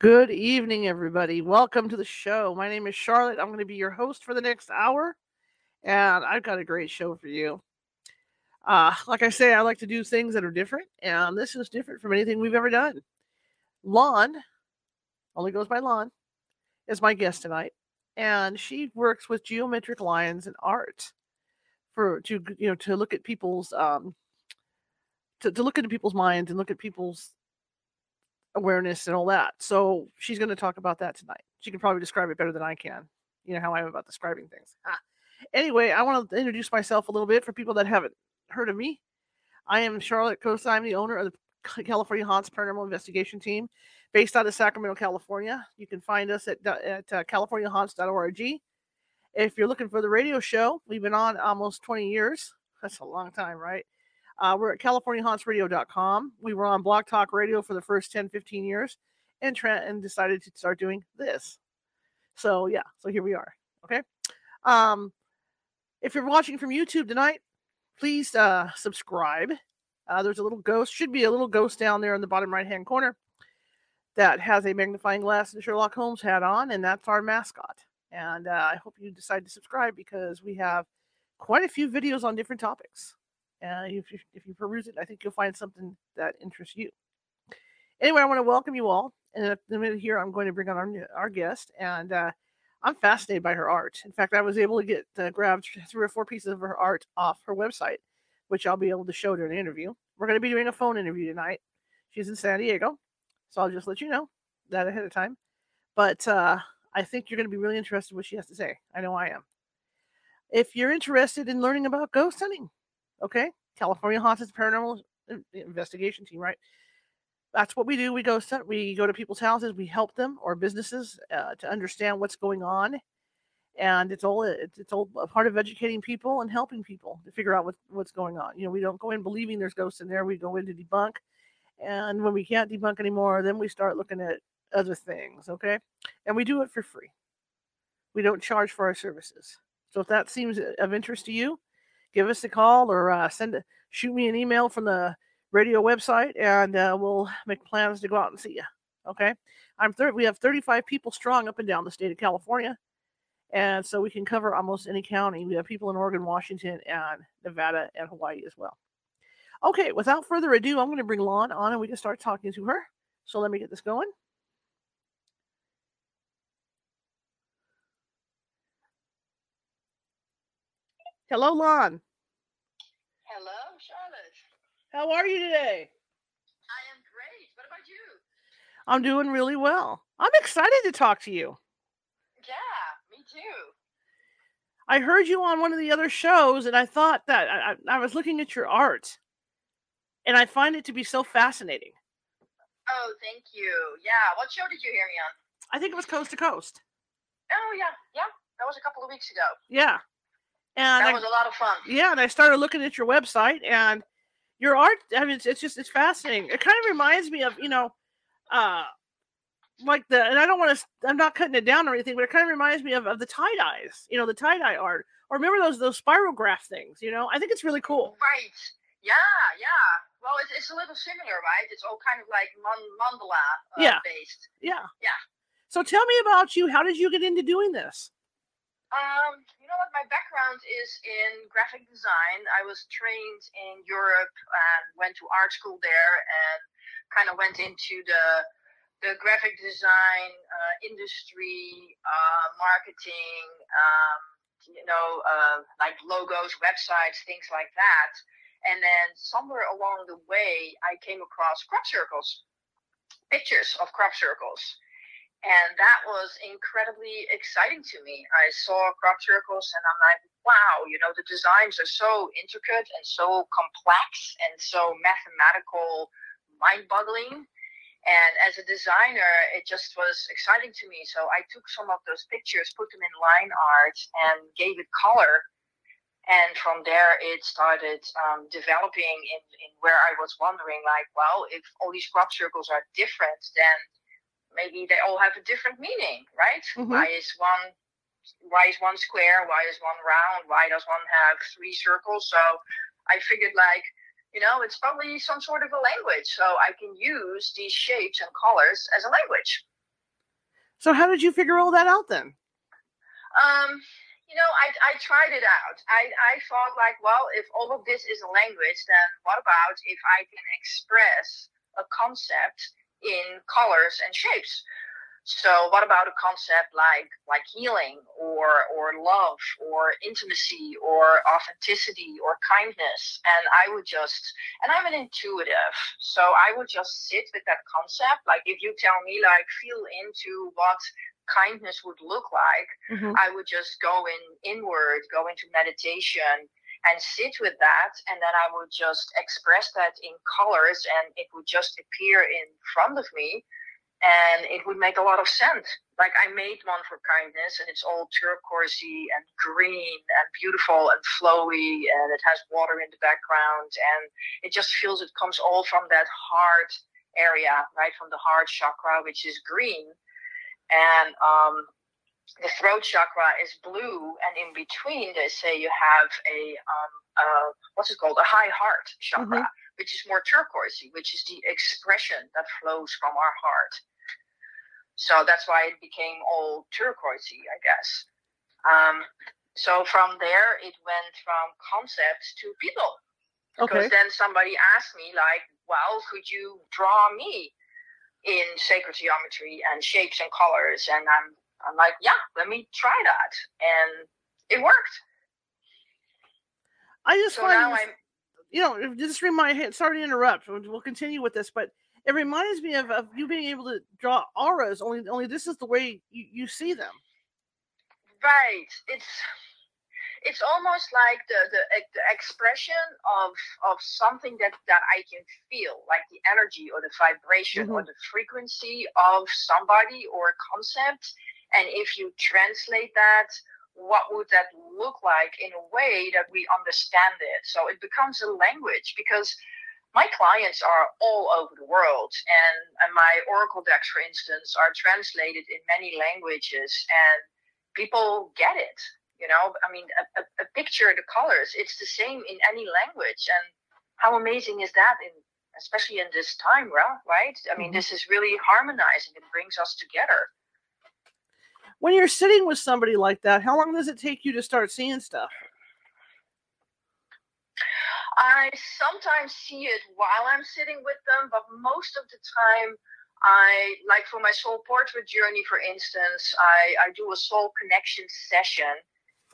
Good evening, everybody. Welcome to the show. My name is Charlotte. I'm going to be your host for the next hour, and I've got a great show for you. Uh, like I say, I like to do things that are different, and this is different from anything we've ever done. Lon, only goes by Lon, is my guest tonight, and she works with geometric lines and art for to you know to look at people's um to, to look into people's minds and look at people's awareness and all that. So she's going to talk about that tonight. She can probably describe it better than I can. You know how I am about describing things. Ah. Anyway, I want to introduce myself a little bit for people that haven't heard of me. I am Charlotte Costa. I'm the owner of the California Haunts Paranormal Investigation Team, based out of Sacramento, California. You can find us at, at uh, californiahaunts.org. If you're looking for the radio show, we've been on almost 20 years. That's a long time, right? Uh, we're at CaliforniaHauntsRadio.com. We were on Blog Talk Radio for the first 10, 15 years and, tra- and decided to start doing this. So, yeah, so here we are. Okay. Um, if you're watching from YouTube tonight, please uh, subscribe. Uh, there's a little ghost, should be a little ghost down there in the bottom right hand corner that has a magnifying glass and Sherlock Holmes hat on, and that's our mascot. And uh, I hope you decide to subscribe because we have quite a few videos on different topics. Uh, if, you, if you peruse it, I think you'll find something that interests you. Anyway, I want to welcome you all. And in a minute here, I'm going to bring on our, our guest. And uh, I'm fascinated by her art. In fact, I was able to get uh, grabbed three or four pieces of her art off her website, which I'll be able to show during the interview. We're going to be doing a phone interview tonight. She's in San Diego. So I'll just let you know that ahead of time. But uh, I think you're going to be really interested in what she has to say. I know I am. If you're interested in learning about ghost hunting, Okay, California Haunted Paranormal Investigation Team, right? That's what we do. We go set we go to people's houses, we help them or businesses uh, to understand what's going on, and it's all it's, it's all a part of educating people and helping people to figure out what, what's going on. You know, we don't go in believing there's ghosts in there. We go in to debunk, and when we can't debunk anymore, then we start looking at other things. Okay, and we do it for free. We don't charge for our services. So if that seems of interest to you, give us a call or uh, send shoot me an email from the radio website, and uh, we'll make plans to go out and see you. Okay, I'm third. We have 35 people strong up and down the state of California, and so we can cover almost any county. We have people in Oregon, Washington, and Nevada, and Hawaii as well. Okay, without further ado, I'm going to bring Lon on, and we can start talking to her. So let me get this going. Hello, Lon. Hello, Charlotte. How are you today? I am great. What about you? I'm doing really well. I'm excited to talk to you. Yeah, me too. I heard you on one of the other shows, and I thought that I, I was looking at your art, and I find it to be so fascinating. Oh, thank you. Yeah, what show did you hear me on? I think it was Coast to Coast. Oh, yeah, yeah. That was a couple of weeks ago. Yeah. And that I, was a lot of fun. Yeah, and I started looking at your website and your art. I mean, it's, it's just it's fascinating. It kind of reminds me of you know, uh, like the and I don't want to. I'm not cutting it down or anything, but it kind of reminds me of, of the tie dyes. You know, the tie dye art. Or remember those those spirograph things? You know, I think it's really cool. Right. Yeah. Yeah. Well, it's, it's a little similar, right? It's all kind of like mandala uh, yeah. based. Yeah. Yeah. So tell me about you. How did you get into doing this? Um, you know what? My background is in graphic design. I was trained in Europe and went to art school there, and kind of went into the the graphic design uh, industry, uh, marketing, um, you know, uh, like logos, websites, things like that. And then somewhere along the way, I came across crop circles, pictures of crop circles and that was incredibly exciting to me. I saw crop circles and I'm like, wow, you know, the designs are so intricate and so complex and so mathematical, mind boggling. And as a designer, it just was exciting to me. So I took some of those pictures, put them in line art, and gave it color. And from there, it started um, developing in, in where I was wondering, like, well, if all these crop circles are different, then maybe they all have a different meaning, right? Mhm. Why is one why is one square? Why is one round? Why does one have three circles? So I figured like, you know, it's probably some sort of a language. So I can use these shapes and colors as a language. So how did you figure all that out then? Um, you know, I, I tried it out. I, I thought like, well, if all of this is a language, then what about if I can express a concept in colors and shapes? So what about a concept like like healing or or love or intimacy or authenticity or kindness? And I would just and I'm an intuitive, so I would just sit with that concept. Like if you tell me like feel into what kindness would look like, Mhm. I would just go in inward, go into meditation and sit with that and then I would just express that in colors and it would just appear in front of me and it would make a lot of sense. Like I made one for kindness and it's all turquoisey and green and beautiful and flowy and it has water in the background and it just feels it comes all from that heart area, right? From the heart chakra, which is green. And um the throat chakra is blue, and in between, they say you have a um, uh, what's it called? A high heart chakra, which is more turquoisey, which is the expression that flows from our heart. So that's why it became all turquoisey, I guess. Um, so from there, it went from concepts to people. Because Okay. then somebody asked me, like, well, could you draw me in sacred geometry and shapes and colors? And I'm, I'm like, yeah, let me try that. And it worked. I just So find this- you know, just remind. Sorry to interrupt. We'll continue with this, but it reminds me of, of you being able to draw auras. Only, only this is the way you, you see them. right. It's, it's almost like the, the, the expression of, of something that, that I can feel, like the energy or the vibration or mm-hmm. the frequency of somebody or a concept. And if you translate that, what would that look like in a way that we understand it? So it becomes a language because my clients are all over the world and, and my oracle decks for instance are translated in many languages and people get it you know i mean a, a, a picture the colors it's the same in any language and how amazing is that in especially in this time right right i mean Mhm. this is really harmonizing it brings us together When you're sitting with somebody like that, how long does it take you to start seeing stuff? I sometimes see it while I'm sitting with them, but most of the time, I like for my soul portrait journey, for instance, I, I do a soul connection session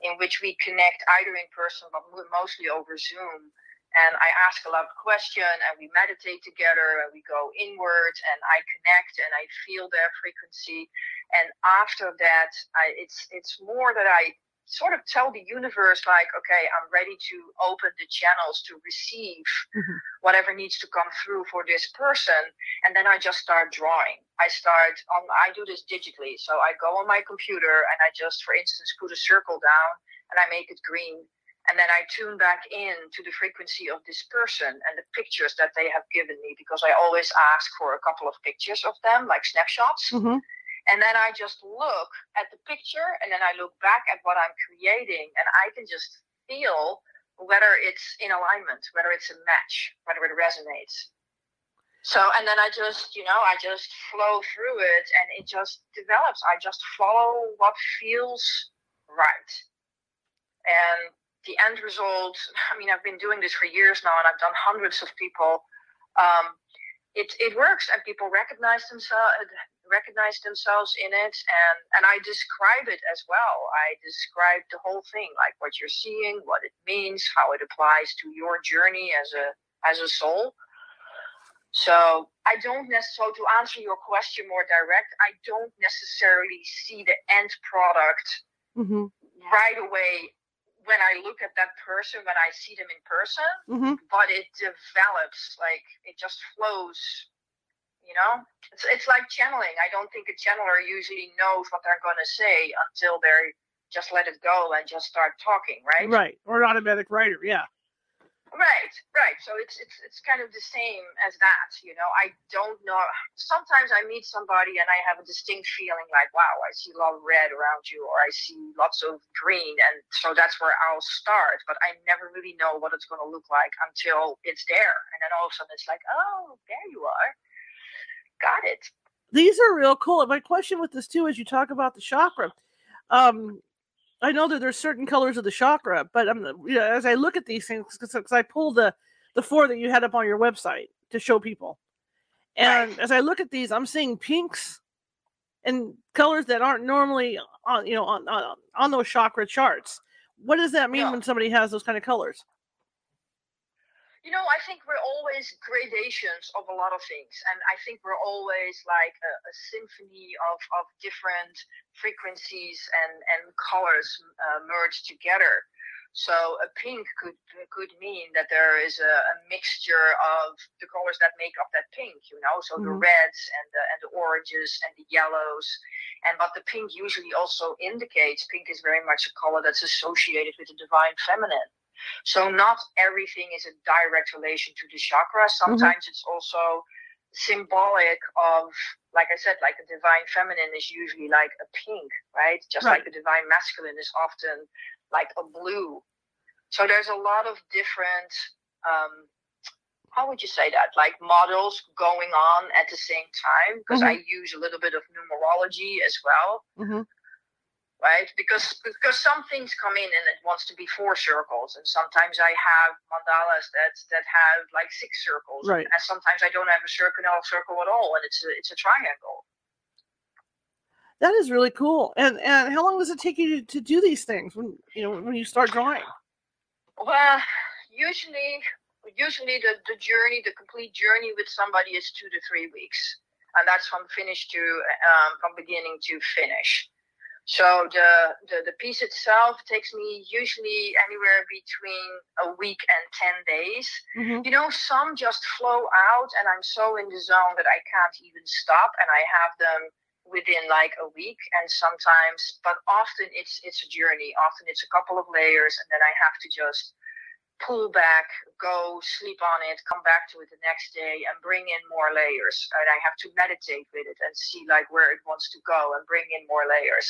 in which we connect either in person, but mostly over Zoom. And I ask a lot of questions, and we meditate together, and we go inward, and I connect, and I feel their frequency. And after that, I, it's it's more that I sort of tell the universe like okay i'm ready to open the channels to receive Mhm. whatever needs to come through for this person and then i just start drawing i start on i do this digitally so i go on my computer and i just for instance put a circle down and i make it green and then i tune back in to the frequency of this person and the pictures that they have given me because i always ask for a couple of pictures of them like snapshots Mhm. and then I just look at the picture and then I look back at what I'm creating and I can just feel whether it's in alignment, whether it's a match, whether it resonates. So, and then I just, you know, I just flow through it and it just develops. I just follow what feels right. And the end result, I mean, I've been doing this for years now and I've done hundreds of people. Um, it, it works and people recognize themselves recognize themselves in it and and I describe it as well. I describe the whole thing, like what you're seeing, what it means, how it applies to your journey as a as a soul. So I don't necessarily to answer your question more direct, I don't necessarily see the end product Mm-hmm. right away when I look at that person, when I see them in person, Mm-hmm. but it develops like it just flows You know, it's it's like channeling. I don't think a channeler usually knows what they're going to say until they're just let it go and just start talking, right? Right. Or an automatic writer, yeah. Right, right. So it's it's it's kind of the same as that, you know. I don't know. Sometimes I meet somebody and I have a distinct feeling like, wow, I see a lot of red around you, or I see lots of green, and so that's where I'll start. But I never really know what it's going to look like until it's there, and then all of a sudden it's like, oh, there you are, got it. These are real cool. My question with this too, is, you talk about the chakra, um, I know that there's certain colors of the chakra, but I'm you know, as I look at these things because I pulled the the four that you had up on your website to show people, and Right. as I look at these, I'm seeing pinks and colors that aren't normally on you know on on, on those chakra charts. What does that mean Yeah. when somebody has those kind of colors? You know, I think we're always gradations of a lot of things. And I think we're always like a, a symphony of, of different frequencies and, and colors uh, merged together. So a pink could could mean that there is a, a mixture of the colors that make up that pink, you know, so the Mhm. reds and the and the oranges and the yellows. And what the pink usually also indicates, pink is very much a color that's associated with the divine feminine. So not everything is a direct relation to the chakra. Sometimes it's also symbolic of, like I said, like the divine feminine is usually like a pink, right? Just Right. like the divine masculine is often like a blue. So there's a lot of different, um, how would you say that? Like models going on at the same time because I use a little bit of numerology as well Mm-hmm. Right? Because because some things come in and it wants to be four circles, and sometimes I have mandalas that that have like six circles, Right. and sometimes I don't have a circle circle at all, and it's a it's a triangle. That is really cool. And and how long does it take you to, to do these things when you know when you start drawing? Well, usually usually the the journey, the complete journey with somebody is two to three weeks, and that's from finish to um, from beginning to finish. So the, the the piece itself takes me usually anywhere between a week and ten days. Mm-hmm. you know, some just flow out, and I'm so in the zone that I can't even stop, and I have them within like a week, and sometimes, but often it's it's a journey. Often it's a couple of layers, and then I have to just pull back, go sleep on it, come back to it the next day, and bring in more layers. And I have to meditate with it and see like where it wants to go, and bring in more layers.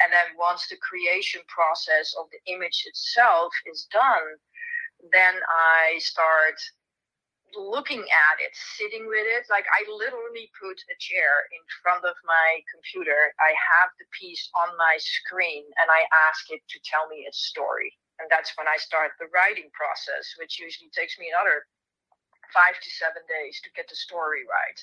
And then once the creation process of the image itself is done, then I start looking at it, sitting with it. Like I literally put a chair in front of my computer. I have the piece on my screen and I ask it to tell me its story. And that's when I start the writing process, which usually takes me another five to seven days to get the story right.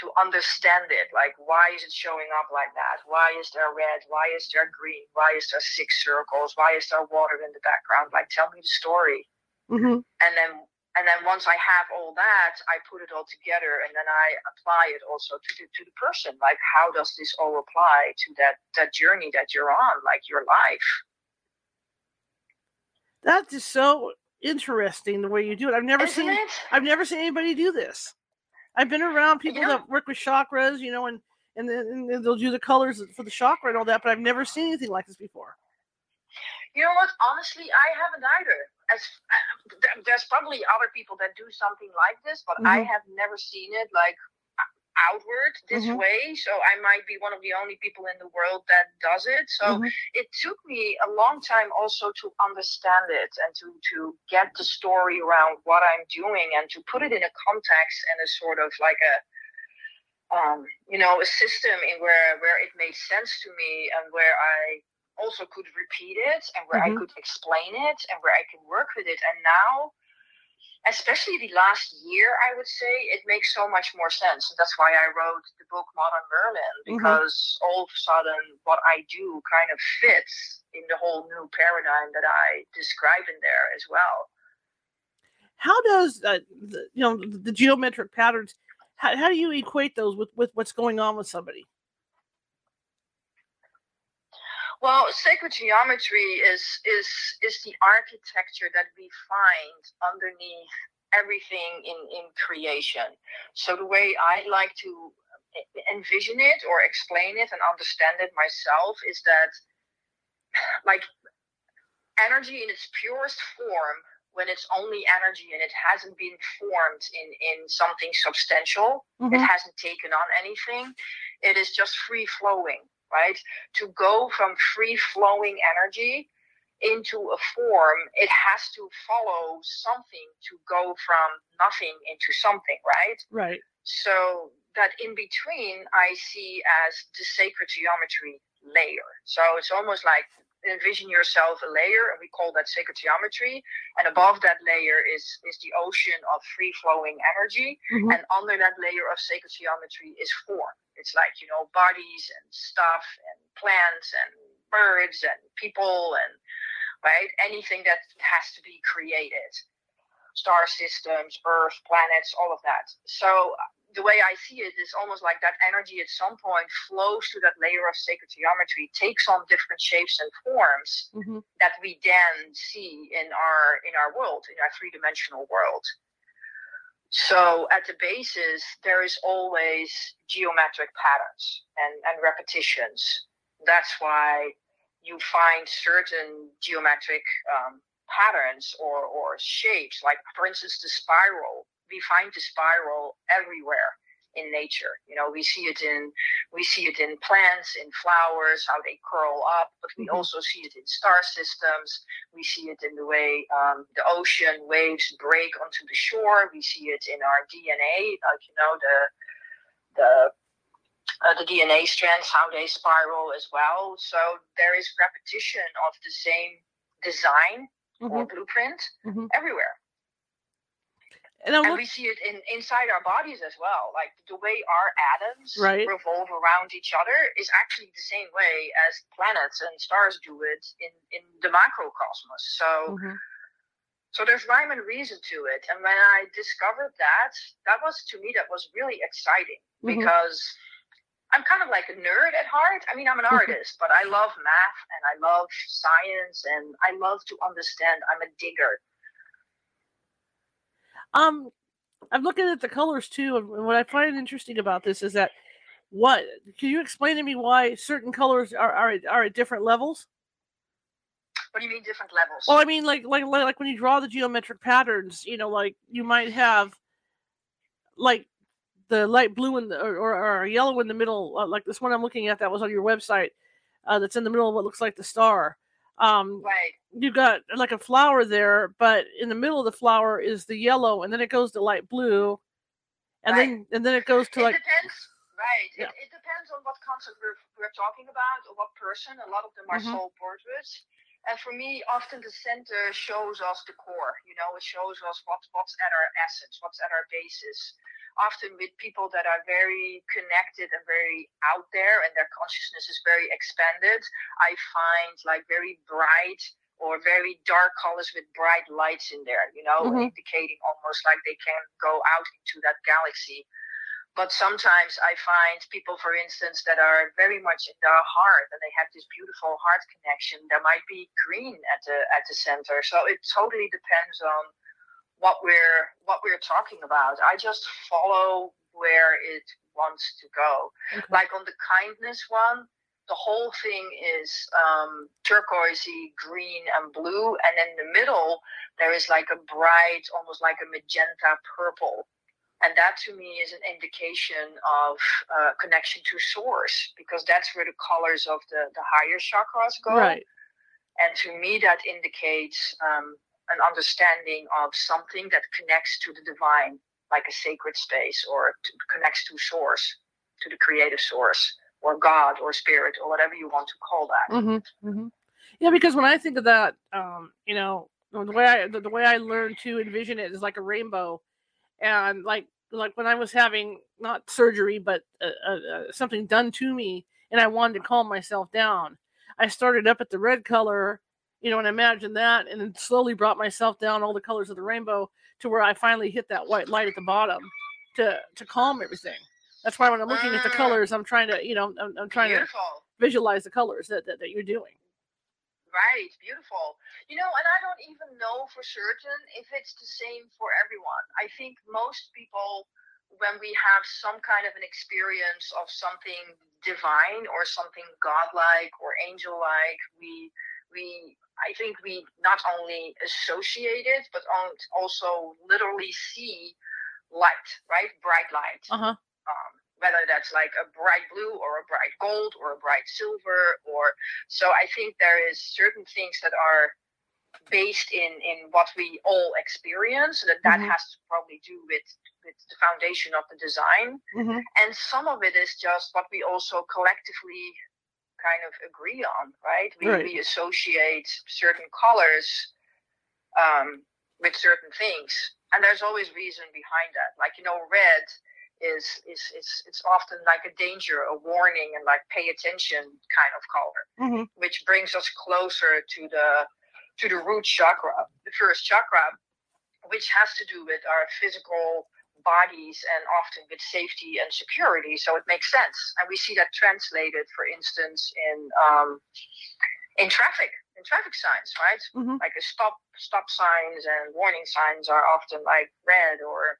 To understand it, like why is it showing up like that? Why is there red? Why is there green? Why is there six circles? Why is there water in the background? Like, tell me the story Mm-hmm. and then and then once I have all that, I put it all together, and then I apply it also to the to the person. Like, how does this all apply to that that journey that you're on, like your life? That's just so interesting the way you do it. I've never Isn't seen it? I've never seen anybody do this. I've been around people know- that work with chakras, you know, and and then and they'll do the colors for the chakra and all that, but I've never seen anything like this before. You know what? Honestly, I haven't either. As uh, th- there's probably other people that do something like this, but I Mhm. have never seen it like outward this Mhm. way. So I might be one of the only people in the world that does it. So Mhm. it took me a long time also to understand it and to to get the story around what I'm doing and to put it in a context and a sort of like a um, you know a system in where where it made sense to me and where I also could repeat it and where Mhm. I could explain it and where I can work with it and now especially the last year I would say it makes so much more sense and that's why I wrote the book Modern Merlin Mhm. because all of a sudden what I do kind of fits in the whole new paradigm that I describe in there as well. How does uh, the, you know the, the geometric patterns? How, how do you equate those with with what's going on with somebody? Well, sacred geometry is is is the architecture that we find underneath everything in in creation. So the way I like to envision it or explain it and understand it myself is that like energy in its purest form when it's only energy and it hasn't been formed in in something substantial mm-hmm. it hasn't taken on anything it is just free flowing right? To go from free flowing energy into a form it has to follow something to go from nothing into something right? Right. So that in between I see as the sacred geometry layer. So it's almost like envision yourself a layer, and we call that sacred geometry. And above that layer is is the ocean of free flowing energy, mm-hmm. and under that layer of sacred geometry is form. It's like you know bodies and stuff and plants and birds and people and right anything that has to be created star systems earth planets all of that so the way I see it is almost like that energy at some point flows to that layer of sacred geometry, takes on different shapes and forms mm-hmm. that we then see in our in our world, in our three dimensional world. So at the basis, there is always geometric patterns and, and repetitions. That's why you find certain geometric um, patterns or, or shapes, like for instance the spiral we find the spiral everywhere in nature. You know, we see it in we see it in plants, in flowers, how they curl up, but we mm-hmm. also see it in star systems. We see it in the way um, the ocean waves break onto the shore. We see it in our DNA, like you know the the uh, the DNA strands, how they spiral as well. So there is repetition of the same design mm-hmm. or blueprint mm-hmm. everywhere and, and we see it in inside our bodies as well. Like the way our atoms right. revolve around each other is actually the same way as planets and stars do it in in the macrocosmos. So. Mm-hmm. So there's rhyme and reason to it, and when I discovered that, that was to me that was really exciting mm-hmm. because I'm kind of like a nerd at heart. I mean, I'm an artist, but I love math and I love science and I love to understand. I'm a digger. Um, I'm looking at the colors too, and what I find interesting about this is that what can you explain to me why certain colors are are, are at different levels? What do you mean different levels? Well, I mean like like like when you draw the geometric patterns, you know, like you might have like the light blue and or, or, or yellow in the middle, uh, like this one I'm looking at that was on your website. Uh, that's in the middle of what looks like the star. Um, right. You got like a flower there, but in the middle of the flower is the yellow, and then it goes to light blue, and right. then and then it goes to it like. Depends. Right. Yeah. It, it depends on what concept we're, we're talking about or what person. A lot of them are mm-hmm. soul portraits. And for me, often the center shows us the core. You know, it shows us what, what's at our essence, what's at our basis often with people that are very connected and very out there and their consciousness is very expanded i find like very bright or very dark colors with bright lights in there you know mm-hmm. indicating almost like they can go out into that galaxy but sometimes I find people, for instance, that are very much in their heart and they have this beautiful heart connection. There might be green at the at the center, so it totally depends on what we're what we're talking about. I just follow where it wants to go. Okay. Like on the kindness one, the whole thing is um, turquoisey, green, and blue, and in the middle there is like a bright, almost like a magenta purple. And that to me is an indication of uh, connection to source because that's where the colors of the, the higher chakras go. Right. And to me, that indicates um, an understanding of something that connects to the divine, like a sacred space, or to, connects to source, to the creative source, or God, or spirit, or whatever you want to call that. Mm-hmm, mm-hmm. Yeah, because when I think of that, um, you know, the way I the, the way I learned to envision it is like a rainbow, and like like when I was having not surgery but uh, uh, something done to me, and I wanted to calm myself down. I started up at the red color you know, and imagine that, and then slowly brought myself down all the colors of the rainbow to where I finally hit that white light at the bottom to to calm everything. That's why when I'm looking at the mm. colors, I'm trying to, you know, I'm, I'm trying Beautiful. to visualize the colors that, that, that you're doing. Right, beautiful. You know, and I don't even know for certain if it's the same for everyone. I think most people, when we have some kind of an experience of something divine or something godlike or angel-like, we we I think we not only associate it, but also literally see light, right? Bright light. Uh-huh. Um, whether that's like a bright blue or a bright gold or a bright silver or so i think there is certain things that are based in in what we all experience that that mm-hmm. has to probably do with with the foundation of the design mm-hmm. and some of it is just what we also collectively kind of agree on right we, right. we associate certain colors um, with certain things and there's always reason behind that like you know red is is is it's often like a danger, a warning, and like pay attention kind of color, mm-hmm. which brings us closer to the to the root chakra, the first chakra, which has to do with our physical bodies and often with safety and security. So it makes sense, and we see that translated, for instance, in um, in traffic in traffic signs, right? Mm-hmm. Like a stop stop signs and warning signs are often like red or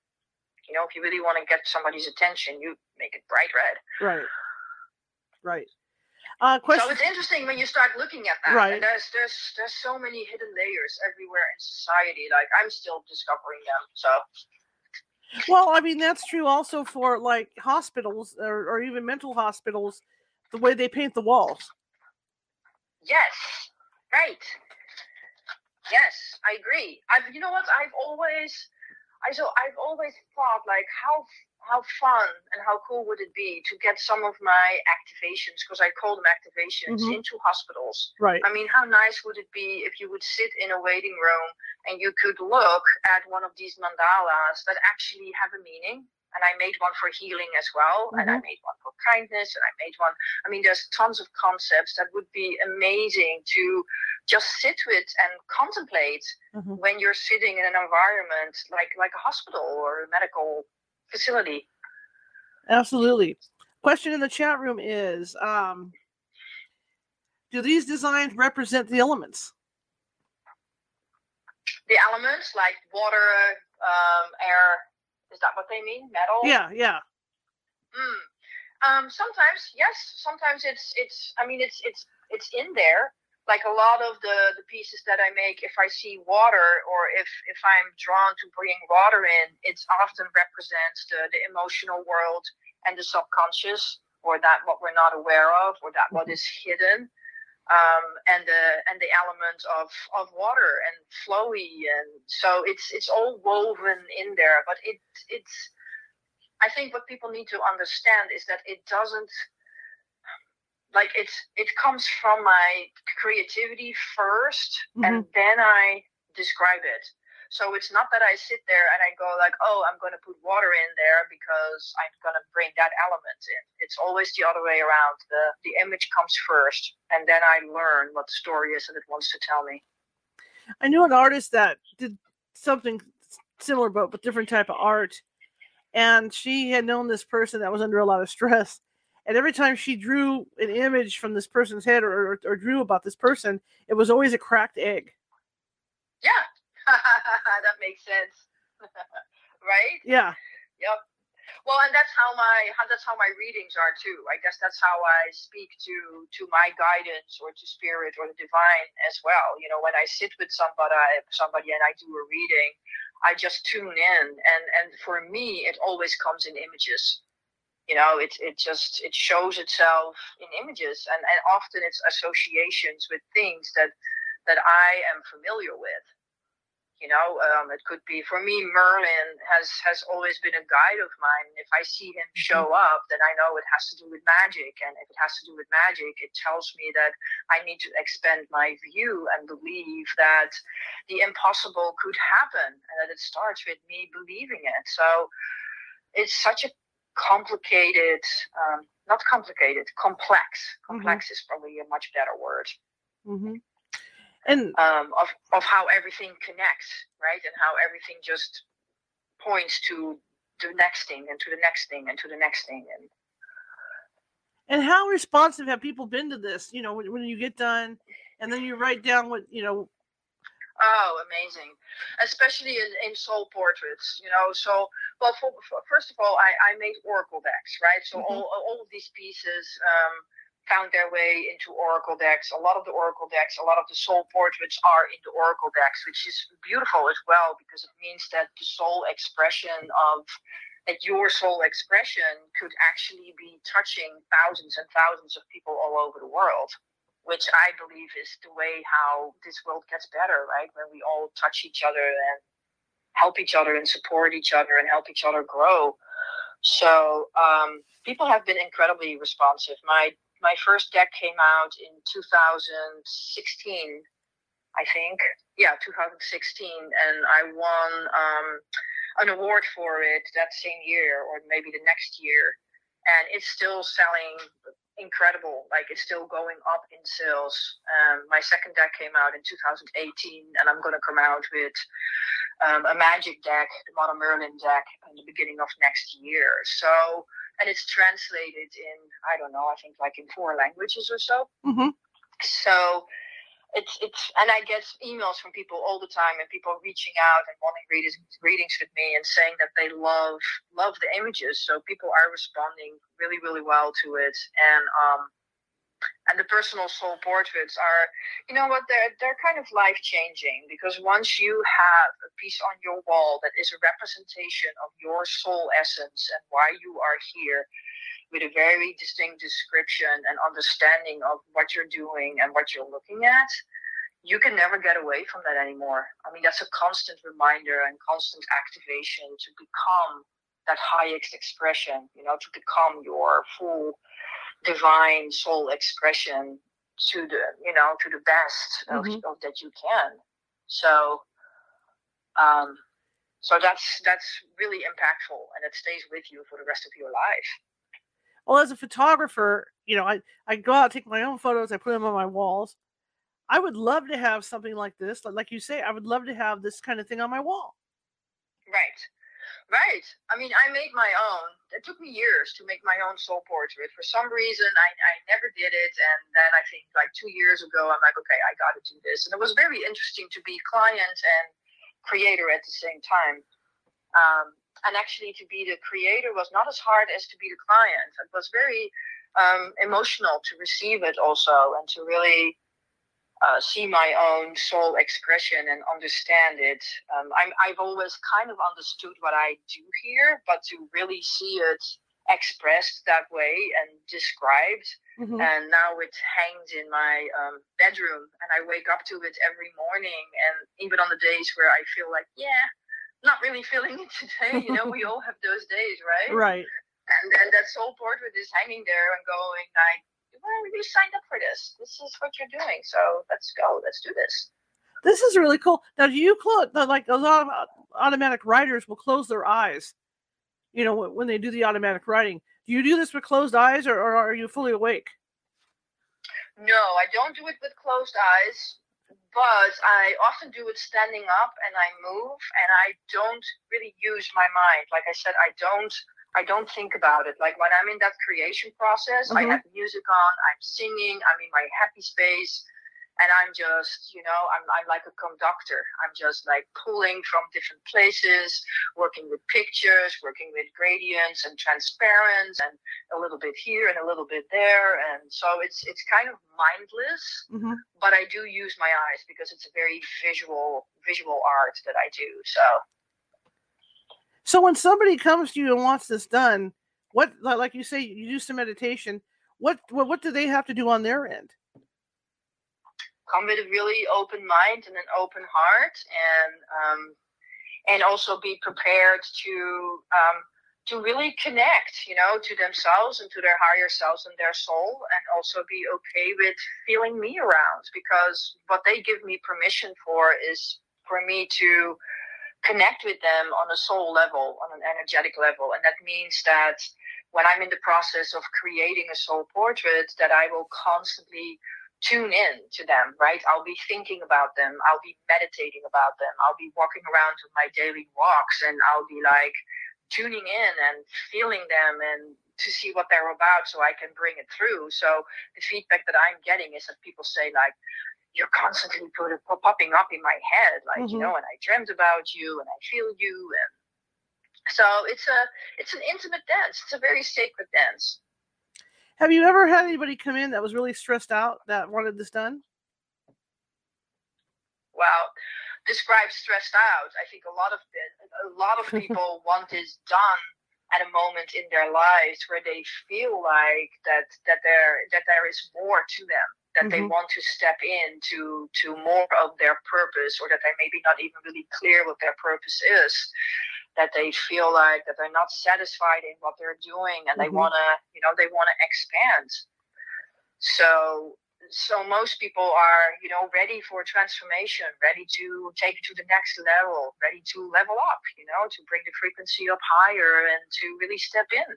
you know, if you really want to get somebody's attention, you make it bright red. Right. Right. Uh, question. So it's interesting when you start looking at that. Right. And there's there's there's so many hidden layers everywhere in society. Like I'm still discovering them. So. Well, I mean that's true also for like hospitals or, or even mental hospitals, the way they paint the walls. Yes. Right. Yes, I agree. I've you know what I've always I so I've always thought like how how fun and how cool would it be to get some of my activations because I call them activations Mhm. into hospitals. Right. I mean, how nice would it be if you would sit in a waiting room and you could look at one of these mandalas that actually have a meaning? And I made one for healing as well, and I made one for kindness, and I made one. I mean, there's tons of concepts that would be amazing to just sit with and contemplate Mhm. when you're sitting in an environment like like a hospital or a medical facility. Absolutely. Question in the chat room is um, Do these designs represent the elements? The elements like water, um, air, is that what they mean? Metal? Yeah, yeah. Mm. Um, sometimes, yes. Sometimes it's it's. I mean, it's it's it's in there. Like a lot of the the pieces that I make, if I see water or if if I'm drawn to bring water in, it's often represents the the emotional world and the subconscious, or that what we're not aware of, or that what Mhm. is hidden. Um, and the and the element of, of water and flowy and so it's it's all woven in there but it it's I think what people need to understand is that it doesn't like it's it comes from my creativity 1st and then I describe it. So it's not that I sit there and I go like, oh, I'm going to put water in there because I'm going to bring that element in. It's always the other way around. The the image comes first, and then I learn what the story is that it wants to tell me. I knew an artist that did something similar but with different type of art. And she had known this person that was under a lot of stress. And every time she drew an image from this person's head or, or, or drew about this person, it was always a cracked egg. Yeah, that makes sense, right? Yeah. Yep. Well, and that's how my that's how my readings are too. I guess that's how I speak to to my guidance or to spirit or the divine as well. You know, when I sit with somebody somebody and I do a reading, I just tune in, and and for me, it always comes in images. You know, it it just it shows itself in images, and and often it's associations with things that that I am familiar with you know um, it could be for me merlin has has always been a guide of mine. If i see him show up then i know it has to do with magic. And if it has to do with magic it tells me that i need to expand my view and believe that the impossible could happen and that it starts with me believing it. So it's such a complicated um, not complicated complex. Complex is probably a much better word. Hmm And um, of of how everything connects, right? And how everything just points to the next thing and to the next thing and to the next thing. And and how responsive have people been to this? You know, when, when you get done and then you write down what you know Oh, amazing! Especially in, in soul portraits, you know. So, well, for, for, first of all, I, I made oracle decks, right? So mm-hmm. all all of these pieces um, found their way into oracle decks. A lot of the oracle decks, a lot of the soul portraits are in the oracle decks, which is beautiful as well because it means that the soul expression of that your soul expression could actually be touching thousands and thousands of people all over the world which I believe is the way how this world gets better, right? When we all touch each other and help each other and support each other and help each other grow. So um, people have been incredibly responsive. My my first deck came out in 2016, I think. Yeah, 2016, and I won um, an award for it that same year, or maybe the next year. And it's still selling incredible. Like it's still going up in sales. Um, my second deck came out in 2018, and I'm going to come out with um, a magic deck, the Modern Merlin deck, in the beginning of next year. So, and it's translated in I don't know, I think like in four languages or so. Mm-hmm. So it's it's and I get emails from people all the time and people reaching out and wanting readings readings with me and saying that they love love the images. So people are responding really really well to it and um and the personal soul portraits are you know what they're they're kind of life changing because once you have a piece on your wall that is a representation of your soul essence and why you are here with a very distinct description and understanding of what you're doing and what you're looking at, you can never get away from that anymore. I mean, that's a constant reminder and constant activation to become that highest expression, you know, to become your full divine soul expression to the, you know, to the best mm-hmm. of, of, that you can. So, um, so that's that's really impactful, and it stays with you for the rest of your life well as a photographer you know i i go out take my own photos i put them on my walls i would love to have something like this like you say i would love to have this kind of thing on my wall right right. I mean i made my own. It took me years to make my own soul portrait. For some reason i, I never did it and then i think like two years ago i'm like okay i gotta do this. And it was very interesting to be client and creator at the same time. Um, and actually to be the creator was not as hard as to be the client. It was very um, emotional to receive it also and to really uh, see my own soul expression and understand it. Um, I'm, I've always kind of understood what I do here, but to really see it expressed that way and described. Mm-hmm. And now it hangs in my um, bedroom, and I wake up to it every morning. And even on the days where I feel like, yeah, not really feeling it today. You know, we all have those days, right? Right. And then that soul portrait is hanging there and going like, well, you signed up for this. This is what you're doing. So let's go. Let's do this. This is really cool. Now, do you close like a lot of automatic writers will close their eyes? You know, when they do the automatic writing, do you do this with closed eyes, or, or are you fully awake? No, I don't do it with closed eyes but I often do it standing up and I move and I don't really use my mind. Like I said, I don't I don't think about it. Like when I'm in that creation process, mm-hmm. I have music on, I'm singing, I'm in my happy space and I'm just, you know, I'm, I'm like a conductor. I'm just like pulling from different places, working with pictures, working with gradients and transparents, and a little bit here and a little bit there, and so it's it's kind of mindless. Mm-hmm. But I do use my eyes because it's a very visual visual art that I do. So. So when somebody comes to you and wants this done, what like you say you do some meditation, what what, what do they have to do on their end? come with a really open mind and an open heart, and um, and also be prepared to um, to really connect, you know, to themselves and to their higher selves and their soul, and also be okay with feeling me around because what they give me permission for is for me to connect with them on a soul level, on an energetic level, and that means that when I'm in the process of creating a soul portrait, that I will constantly tune in to them, right? I'll be thinking about them. I'll be meditating about them. I'll be walking around with my daily walks and I'll be like tuning in and feeling them and to see what they're about so I can bring it through. So the feedback that I'm getting is that people say like, you're constantly put, popping up in my head, like Mhm. you know, and I dreamt about you, and I feel you, and so it's a it's an intimate dance. It's a very sacred dance. Have you ever had anybody come in that was really stressed out that wanted this done? Well, describe stressed out. I think a lot of a lot of people want this done at a moment in their lives where they feel like that that there that there is more to them that they Mhm. want to step in to to more of their purpose or that they maybe not even really clear what their purpose is that they feel like that they're not satisfied in what they're doing and they Mhm. want to you know they want to expand so so most people are you know ready for transformation ready to take it to the next level ready to level up you know to bring the frequency up higher and to really step in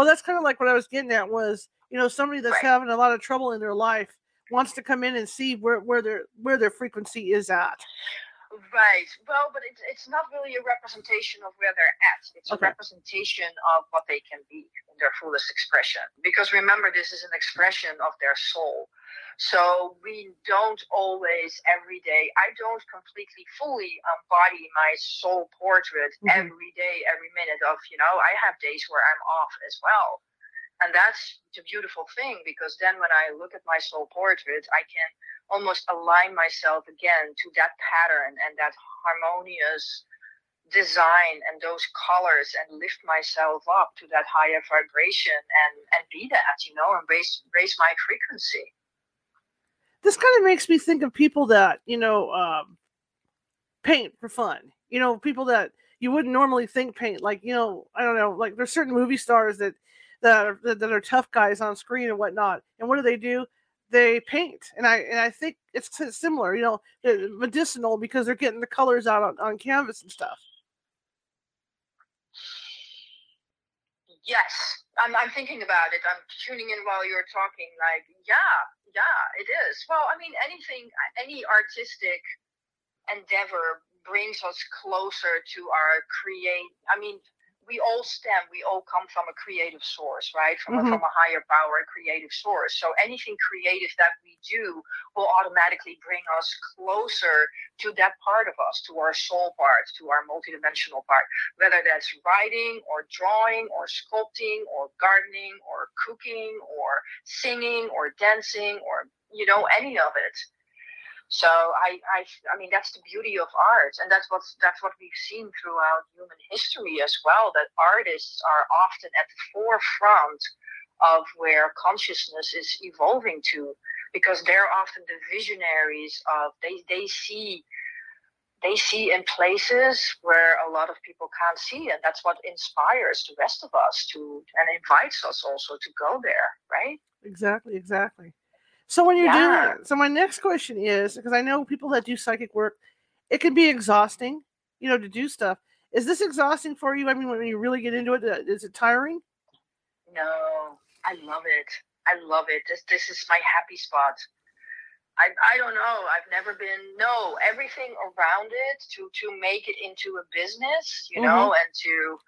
Well, that's kind of like what I was getting at was, you know, somebody that's Right. having a lot of trouble in their life wants to come in and see where, where their where their frequency is at. Right. Well, but it's it's not really a representation of where they're at. It's Okay. a representation of what they can be in their fullest expression. Because remember, this is an expression of their soul. So we don't always every day. I don't completely fully embody my soul portrait Mhm. every day, every minute of you know. I have days where I'm off as well. And that's the beautiful thing because then when I look at my soul portrait, I can almost align myself again to that pattern and that harmonious design and those colors and lift myself up to that higher vibration and and be that you know and raise raise my frequency This kind of makes me think of people that, you know, um, paint for fun. You know, people that you wouldn't normally think paint. Like, you know, I don't know, like there's certain movie stars that that are, that, that are tough guys on screen and whatnot. And what do they do? They paint, and I and I think it's similar. You know, medicinal because they're getting the colors out on, on canvas and stuff. yes I'm, I'm thinking about it i'm tuning in while you're talking like yeah yeah it is well i mean anything any artistic endeavor brings us closer to our create i mean we all stem we all come from a creative source right? From, Mhm. a, from a higher power a creative source. So anything creative that we do will automatically bring us closer to that part of us to our soul part to our multidimensional part. Whether that's writing or drawing or sculpting or gardening or cooking or singing or dancing or you know any of it so I, I i mean that's the beauty of art and that's what that's what we've seen throughout human history as well that artists are often at the forefront of where consciousness is evolving to because they're often the visionaries of they they see they see in places where a lot of people can't see and that's what inspires the rest of us to and invites us also to go there right Exactly, exactly. So when you're Yeah. doing it, so my next question is because I know people that do psychic work, it can be exhausting, you know, to do stuff. Is this exhausting for you? I mean, when you really get into it, uh, it tiring? No, I love it. I love it. This this is my happy spot. I I don't know. I've never been no everything around it to to make it into a business, you know, and to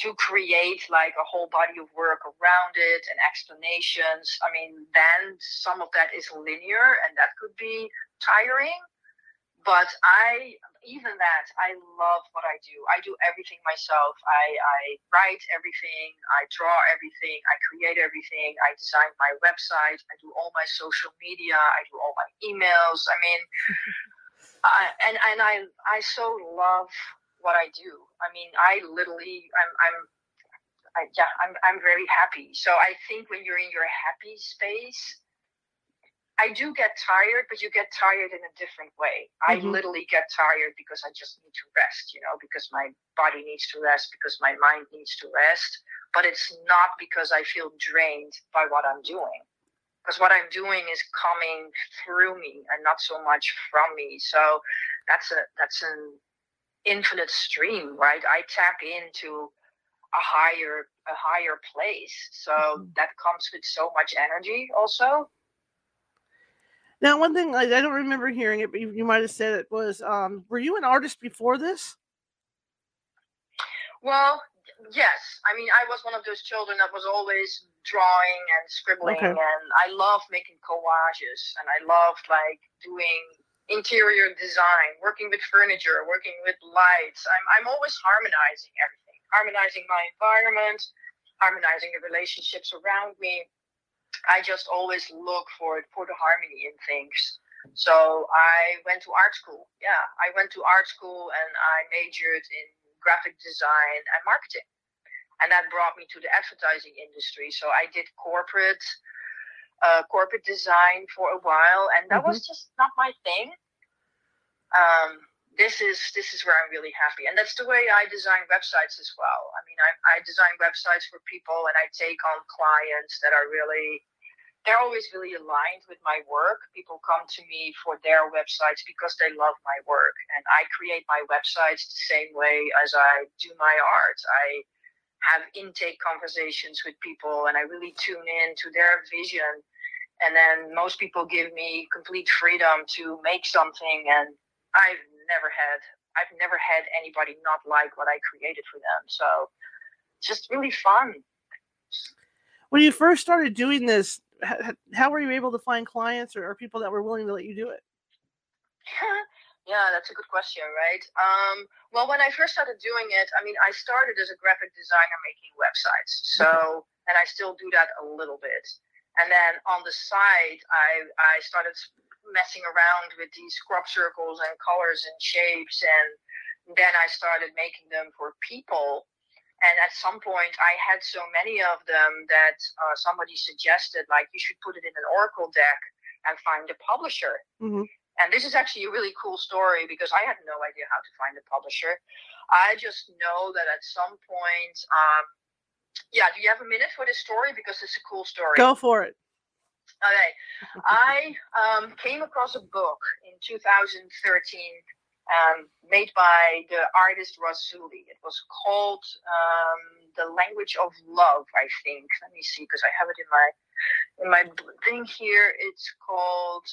to create like a whole body of work around it and explanations. I mean, then some of that is linear and that could be tiring. But I even that I love what I do. I do everything myself. I, I write everything. I draw everything. I create everything. I design my website. I do all my social media. I do all my emails. I mean, I, and and I I so love what I do. I mean, I literally I'm I'm I, yeah I'm I'm very happy. So I think when you're in your happy space. I do get tired, but you get tired in a different way. I Mhm. literally get tired because I just need to rest, you know, because my body needs to rest, because my mind needs to rest. But it's not because I feel drained by what I'm doing. Because what I'm doing is coming through me and not so much from me. So that's a that's an infinite stream, right? I tap into a higher a higher place. So Mhm. that comes with so much energy also. Now, one thing I, I don't remember hearing it, but you, you might have said it was, um, were you an artist before this? Well, yes, I mean, I was one of those children that was always drawing and scribbling, Okay. and I love making collages, and I loved like doing interior design, working with furniture, working with lights. I'm I'm always harmonizing everything, harmonizing my environment, harmonizing the relationships around me. I just always look for for the harmony in things. So I went to art school. Yeah, I went to art school and I majored in graphic design and marketing. And that brought me to the advertising industry. So I did corporate uh, corporate design for a while, and that was just not my thing. Um, this is this is where I'm really happy, and that's the way I design websites as well. I mean, I, I design websites for people, and I take on clients that are really they're always really aligned with my work. People come to me for their websites because they love my work. And I create my websites the same way as I do my art. I have intake conversations with people and I really tune in to their vision. And then most people give me complete freedom to make something. And I've never had, I've never had anybody not like what I created for them. So it's just really fun. When you first started doing this, h- h- how were you able to find clients or, or people that were willing to let you do it? yeah, that's a good question, right? Um, well, when I first started doing it, I mean, I started as a graphic designer making websites. So, and I still do that a little bit. And then on the side, I, I started messing around with these crop circles and colors and shapes. And then I started making them for people. And at some point, I had so many of them that uh, somebody suggested, like, you should put it in an Oracle deck and find a publisher. Mhm. And this is actually a really cool story because I had no idea how to find a publisher. I just know that at some point, um, yeah, do you have a minute for this story? Because it's a cool story. Go for it. Okay. I um, came across a book in 2013 um, made by the artist Rassouli. It was called um, "The Language of Love," I think. Let me see, because I have it in my in my thing here. It's called.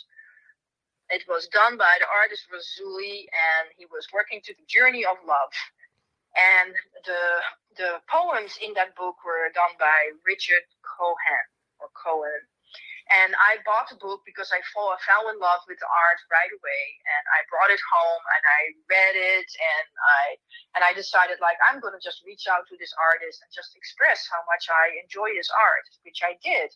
It was done by the artist Rassouli, and he was working to the journey of love. And the the poems in that book were done by Richard Cohen or Cohen. And I bought the book because I fall, fell in love with the art right away, and I brought it home and I read it, and I and I decided like I'm going to just reach out to this artist and just express how much I enjoy his art, which I did.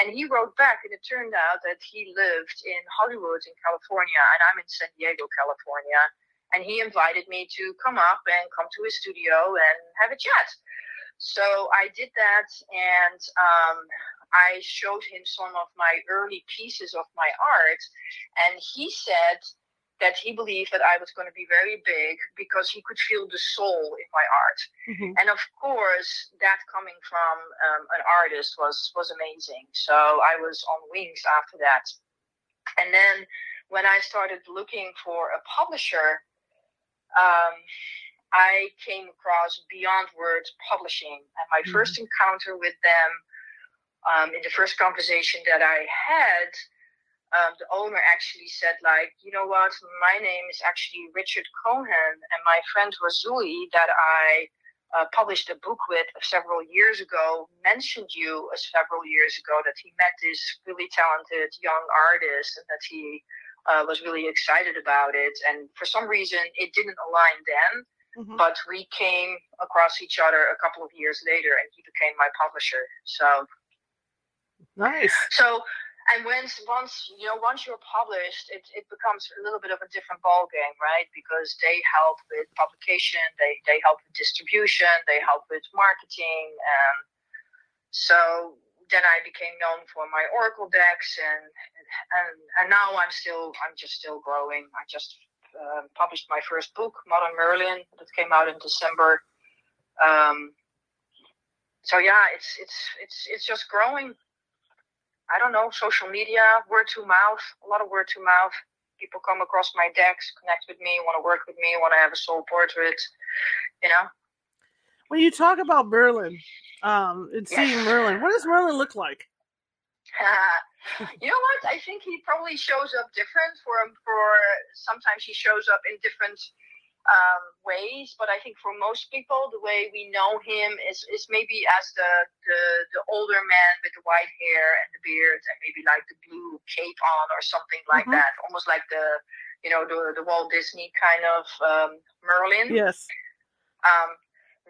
And he wrote back, and it turned out that he lived in Hollywood in California, and I'm in San Diego, California. And he invited me to come up and come to his studio and have a chat. So I did that, and um, I showed him some of my early pieces of my art, and he said that he believed that I was going to be very big because he could feel the soul in my art. Mhm. And of course, that coming from um, an artist was was amazing. So I was on wings after that. And then when I started looking for a publisher, um, I came across Beyond Words Publishing, and my Mhm. first encounter with them, um, in the first conversation that I had, um, the owner actually said, like, you know what, my name is actually Richard Cohen, and my friend Rassouli that I uh, published a book with several years ago mentioned you uh, several years ago that he met this really talented young artist and that he uh, was really excited about it. And for some reason, it didn't align then Mhm. but we came across each other a couple of years later and he became my publisher so Nice. so and once once you know once you're published it, it becomes a little bit of a different ball game right because they help with publication they they help with distribution they help with marketing and so then I became known for my Oracle decks and and and now I'm still I'm just still growing I just um, published my first book, Modern Merlin, that came out in December. Um, so yeah, it's it's it's it's just growing. I don't know, social media, word to mouth, a lot of word to mouth. People come across my decks, connect with me, want to work with me, want to have a soul portrait. You know, When you talk about Merlin, um, and Yes. seeing Merlin, what does Merlin look like? you know what? I think he probably shows up different for for. Sometimes he shows up in different um, ways. But I think for most people, the way we know him is, is maybe as the, the, the older man with the white hair and the beard and maybe like the blue cape on or something like Mhm. that. Almost like the, you know, the, the Walt Disney kind of um, Merlin. Yes. Um,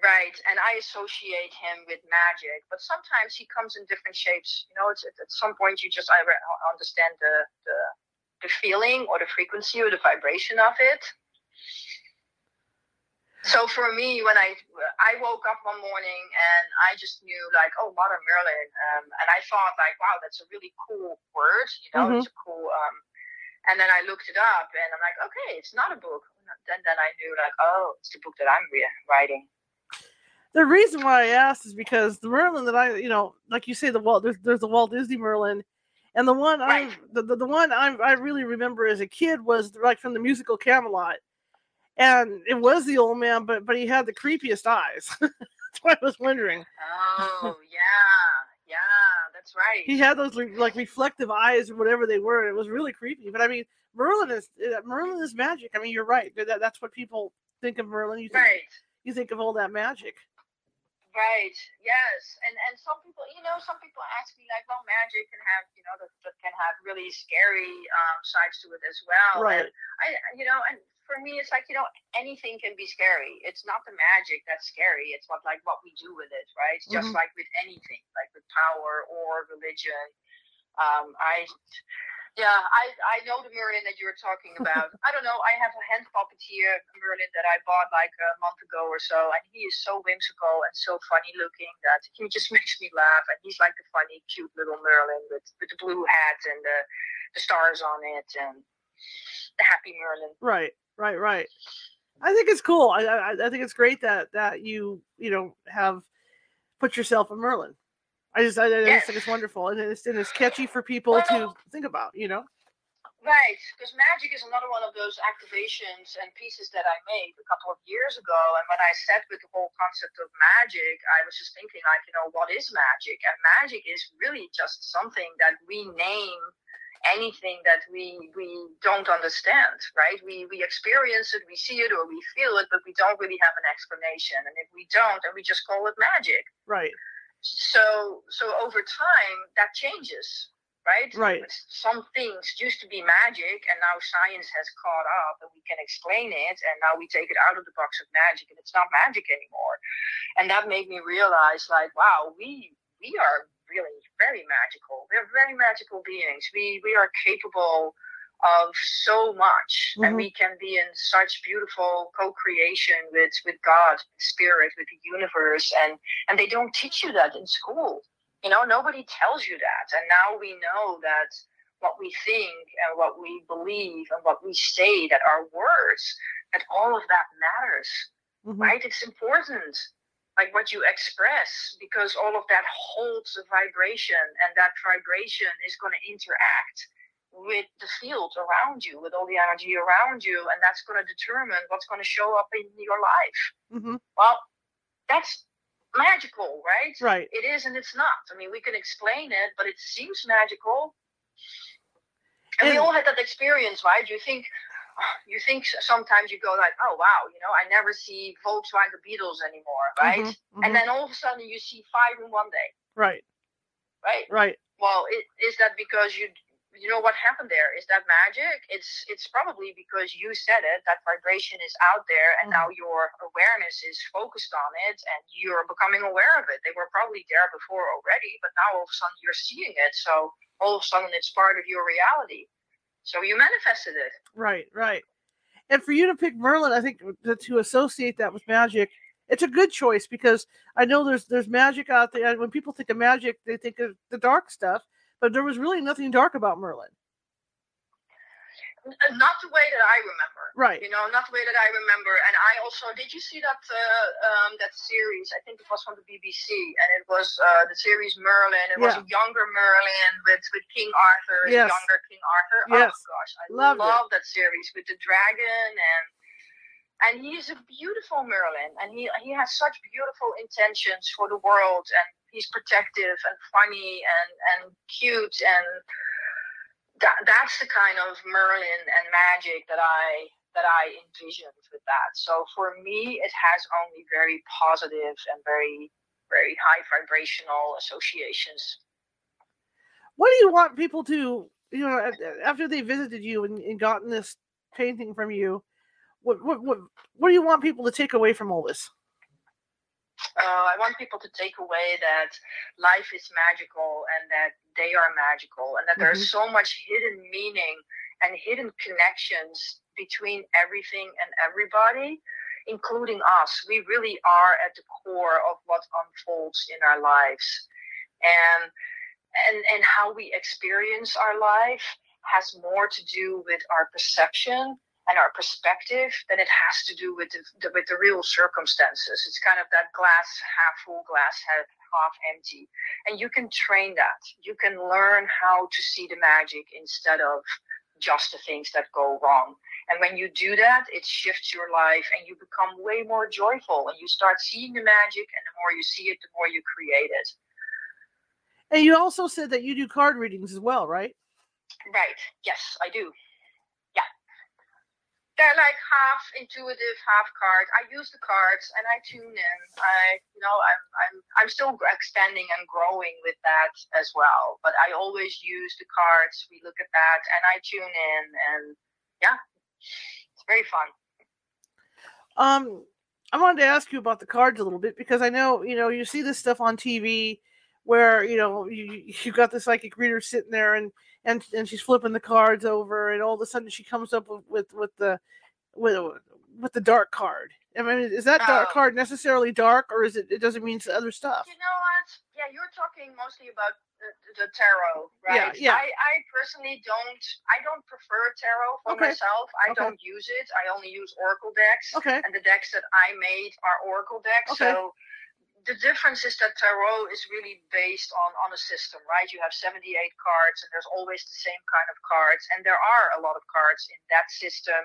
right, and I associate him with magic, but sometimes he comes in different shapes. You know, it's at, at some point you just either understand the, the the feeling or the frequency or the vibration of it. So for me, when I I woke up one morning and I just knew like, oh, Modern Merlin, um, and I thought like, wow, that's a really cool word. You know, Mhm. it's a cool. Um, and then I looked it up, and I'm like, okay, it's not a book. Then then I knew like, oh, it's the book that I'm re- writing. The reason why I asked is because the Merlin that I, you know, like you say, the Walt there's, there's the Walt Disney Merlin, and the one I the, the, the one I I really remember as a kid was like from the musical Camelot, and it was the old man, but but he had the creepiest eyes. That's why I was wondering. Oh yeah, yeah, that's right. He had those like reflective eyes or whatever they were. It was really creepy. But I mean, Merlin is uh, Merlin is magic. I mean, you're right. That, that's what people think of Merlin. You think, right. you think of all that magic. Right. Yes. And and some people, you know, some people ask me like, well, magic can have, you know, that, that can have really scary um, sides to it as well. Right. And I, you know, and for me, it's like you know, anything can be scary. It's not the magic that's scary. It's what like what we do with it, right? Just Mhm. like with anything, like with power or religion. Um, I. Yeah, I, I know the Merlin that you were talking about. I don't know. I have a hand puppeteer Merlin that I bought like a month ago or so, and he is so whimsical and so funny looking that he just makes me laugh. And he's like the funny, cute little Merlin with, with the blue hat and the, the stars on it and the happy Merlin. Right, right, right. I think it's cool. I, I I think it's great that that you you know have put yourself a Merlin. I just I, I Yes. just think it's wonderful and it's and it's catchy for people to think about. You know. Right, because magic is another one of those activations and pieces that I made a couple of years ago. And when I sat with the whole concept of magic, I was just thinking, like, you know, what is magic? And magic is really just something that we name anything that we we don't understand, right? We we experience it, we see it, or we feel it, but we don't really have an explanation. And if we don't, then we just call it magic. Right. So so over time, that changes, right? Right. Some things used to be magic, and now science has caught up, and we can explain it. And now we take it out of the box of magic, and it's not magic anymore. And that made me realize, like, wow, we we are really very magical. We're very magical beings. We we are capable of so much, and Mhm. we can be in such beautiful co-creation with with God, spirit, with the universe, and and they don't teach you that in school. You know, nobody tells you that. And now we know that what we think and what we believe and what we say, that our words, that all of that matters, Mhm. right? It's important. Like what you express, because all of that holds a vibration, and that vibration is going to interact with the field around you, with all the energy around you, and that's going to determine what's going to show up in your life. Mhm. Well, that's magical, right? Right. It is and it's not. I mean, we can explain it, but it seems magical. And, we all had that experience, right? You think, you think sometimes you go like, oh wow, you know, I never see Volkswagen Beetles anymore, right? Mhm, mhm. And then all of a sudden you see five in one day, right. right? Right. Well, it, is that because you you know what happened there? Is that magic? It's it's probably because you said it. That vibration is out there, and now mm-hmm. your awareness is focused on it, and you're becoming aware of it. They were probably there before already, but now all of a sudden you're seeing it. So all of a sudden it's part of your reality. So you manifested it. Right, right. And for you to pick Merlin, I think to, to associate that with magic, it's a good choice because I know there's there's magic out there. and When people think of magic, they think of the dark stuff, but there was really nothing dark about Merlin. Not the way that I remember. Right. You know, not the way that I remember. And I also did you see that uh, um, that series? I think it was from the BBC, and it was uh, the series Merlin. It was a younger Merlin with with King Arthur, Yes. younger King Arthur. Yes. Oh gosh, I Loved it. love that series with the dragon and and he's a beautiful Merlin, and he he has such beautiful intentions for the world, and he's protective and funny and and cute and that, that's the kind of Merlin and magic that I that I envisioned with that. So for me, it has only very positive and very, very high vibrational associations. What do you want people to, you know, after they visited you and, and gotten this painting from you, what, what, what, what do you want people to take away from all this? Uh, I want people to take away that life is magical and that they are magical and that mm-hmm. there's so much hidden meaning and hidden connections between everything and everybody, including us. We really are at the core of what unfolds in our lives. And and, and how we experience our life has more to do with our perception and our perspective then it has to do with the, the, with the real circumstances. It's kind of that glass half full, glass half, half empty. And you can train that. You can learn how to see the magic instead of just the things that go wrong. And when you do that, it shifts your life and you become way more joyful and you start seeing the magic. And the more you see it, the more you create it. And you also said that you do card readings as well, right? Right. Yes, I do they're like half intuitive, half card. I use the cards and I tune in. I, you know, I'm, I'm, I'm still expanding and growing with that as well. But I always use the cards. We look at that and I tune in, and yeah, it's very fun. Um, I wanted to ask you about the cards a little bit because I know, you know, you see this stuff on TV where you know you you got the psychic reader sitting there and and and she's flipping the cards over and all of a sudden she comes up with with, with the with with the dark card. I mean, is that dark oh. card necessarily dark, or is it? It doesn't mean other stuff. You know what? Yeah, you're talking mostly about the, the tarot, right? Yeah, yeah. I, I personally don't. I don't prefer tarot for okay. myself. I okay. don't use it. I only use oracle decks. Okay. And the decks that I made are oracle decks. Okay. So the difference is that tarot is really based on on a system, right? You have 78 cards, and there's always the same kind of cards, and there are a lot of cards in that system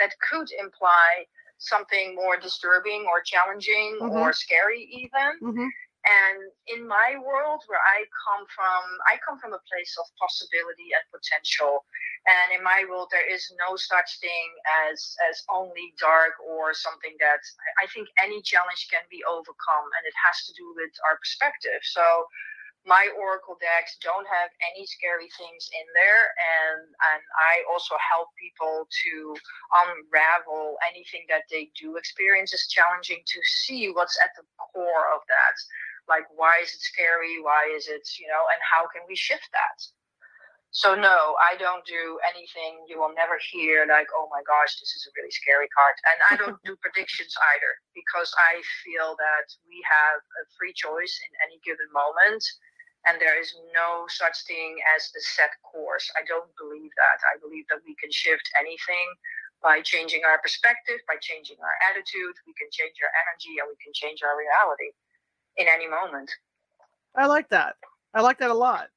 that could imply something more disturbing or challenging mm-hmm. or scary, even. Mm-hmm. And in my world, where I come from, I come from a place of possibility and potential. And in my world, there is no such thing as as only dark or something that I think any challenge can be overcome, and it has to do with our perspective. So my oracle decks don't have any scary things in there and and i also help people to unravel anything that they do experience as challenging to see what's at the core of that like why is it scary? Why is it you know and how can we shift that? So no i don't do anything you will never hear like oh my gosh this is a really scary card and i don't do predictions either because i feel that we have a free choice in any given moment and there is no such thing as a set course. I don't believe that. I believe that we can shift anything by changing our perspective by changing our attitude. We can change our energy and we can change our reality in any moment. I like that. I like that a lot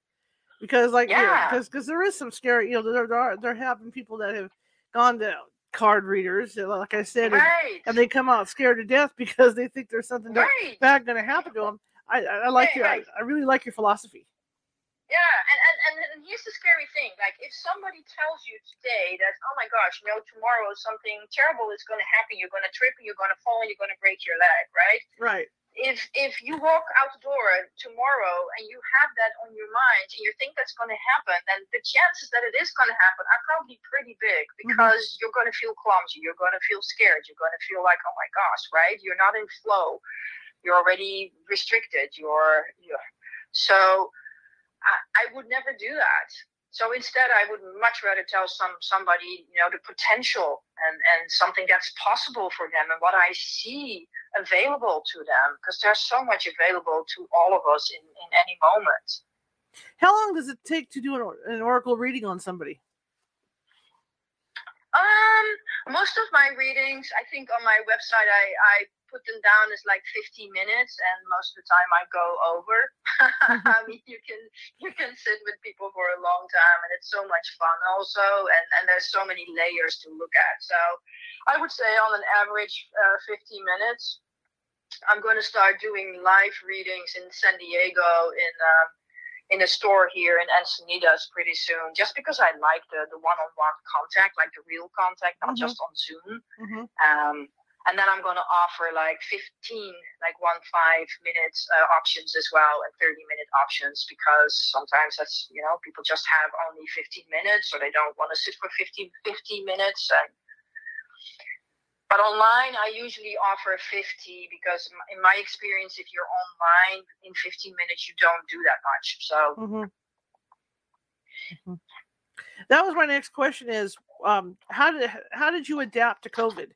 because, like, yeah, because because there is some scary. You know, there, there are there have been people that have gone to card readers, like I said, right. and, and, they come out scared to death because they think there's something right. bad going to happen to them. I, I, I like right, your, I, I really like your philosophy. Yeah, and, and, and, and here's the scary thing. Like, if somebody tells you today that, oh my gosh, you know, tomorrow something terrible is going to happen, you're going to trip, and you're going to fall, and you're going to break your leg, right? Right if if you walk out the door tomorrow and you have that on your mind and you think that's going to happen, then the chances that it is going to happen are probably pretty big mm-hmm. because mm-hmm. you're going to feel clumsy, you're going to feel scared, you're going to feel like, oh my gosh, right? You're not in flow, you're already restricted, you're, you're so. I, I would never do that. So instead, I would much rather tell some somebody, you know, the potential and and something that's possible for them and what I see available to them because there's so much available to all of us in in any moment. How long does it take to do an, an oracle reading on somebody? Um, most of my readings, I think on my website, I, I put them down is like 15 minutes, and most of the time I go over. Mm-hmm. I mean, you can you can sit with people for a long time, and it's so much fun also, and and there's so many layers to look at. So, I would say on an average, uh, 15 minutes. I'm going to start doing live readings in San Diego in. Um, in a store here in Encinitas pretty soon, just because I like the the one-on-one contact, like the real contact, not Mhm. just on Zoom. Mhm. Um, and then I'm going to offer like 15, like one five minutes uh, options as well, and 30 minute options because sometimes that's you know people just have only 15 minutes or they don't want to sit for 15 15 minutes and but online, I usually offer 50 because, in my experience, if you're online in 15 minutes, you don't do that much. So, Mhm. Mhm. That was my next question is um how did how did you adapt to COVID?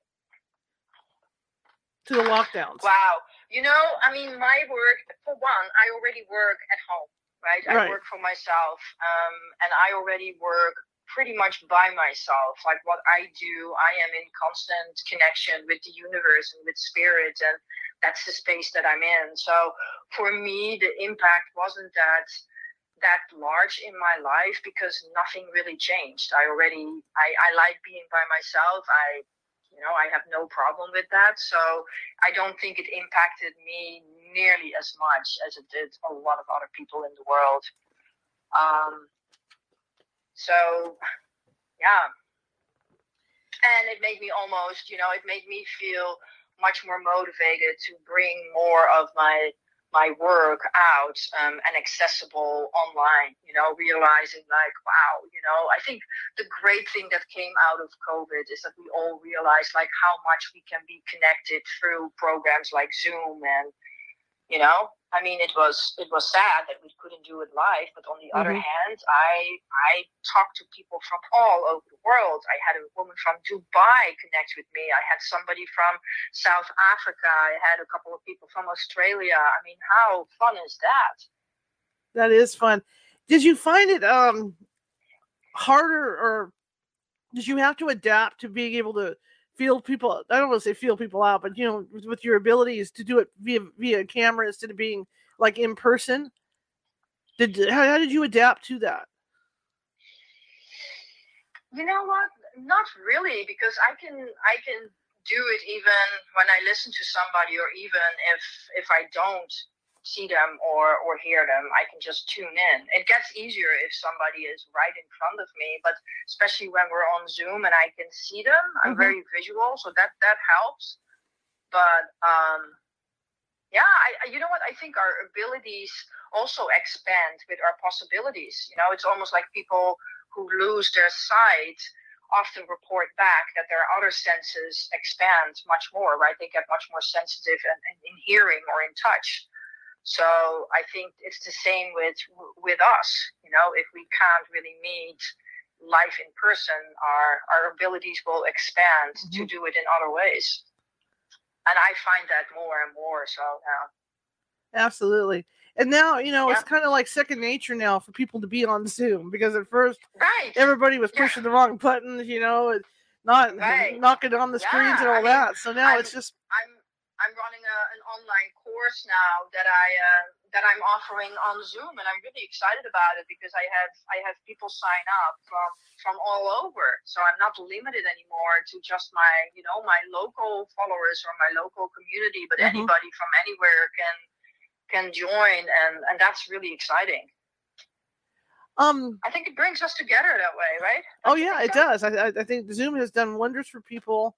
To the lockdowns. wow. You know, I mean, my work, for one, I already work at home, right? I Right. work for myself, um, and I already work pretty much by myself. Like what I do, I am in constant connection with the universe and with spirit, and that's the space that I'm in. So for me, the impact wasn't that that large in my life because nothing really changed. I already I, I like being by myself. I you know, I have no problem with that. So I don't think it impacted me nearly as much as it did a lot of other people in the world. Um, so, yeah. And it made me almost, you know, it made me feel much more motivated to bring more of my my work out um, and accessible online you know realizing like wow you know i think the great thing that came out of covid is that we all realized like how much we can be connected through programs like zoom and you know i mean it was it was sad that we couldn't do it live but on the other Mhm. hand i i talked to people from all over the world. I had a woman from dubai connect with me. I had somebody from south africa. I had a couple of people from australia. I mean how fun is that? That is fun. Did you find it um harder or did you have to adapt to being able to feel people I don't want to say feel people out, but you know, with, your abilities to do it via via camera instead of being like in person? Did how, how did you adapt to that? you know what not really because i can i can do it even when i listen to somebody or even if if i don't see them or or hear them i can just tune in it gets easier if somebody is right in front of me but especially when we're on zoom and i can see them i'm Mhm. very visual so that that helps but um yeah I, I you know what i think our abilities also expand with our possibilities you know it's almost like people who lose their sight often report back that their other senses expand much more, right? They get much more sensitive and, and in hearing or in touch. So I think it's the same with with us. You know, if we can't really meet life in person, our our abilities will expand to Mhm. do it in other ways. And I find that more and more. So now, Absolutely. And now, you know, it's kind of like second nature now for people to be on Zoom because at first right? everybody was Yeah. pushing the wrong buttons, you know, and not Right. knocking on the screens and Yeah, I all mean, that. So now I'm- it's just I'm I'm running a, an online course now that I uh, that I'm offering on Zoom, and I'm really excited about it because I have I have people sign up from from all over, so I'm not limited anymore to just my you know my local followers or my local community, but Mhm. anybody from anywhere can can join, and and that's really exciting. um I think it brings us together that way, right? Oh yeah, it does. I I think Zoom has done wonders for people.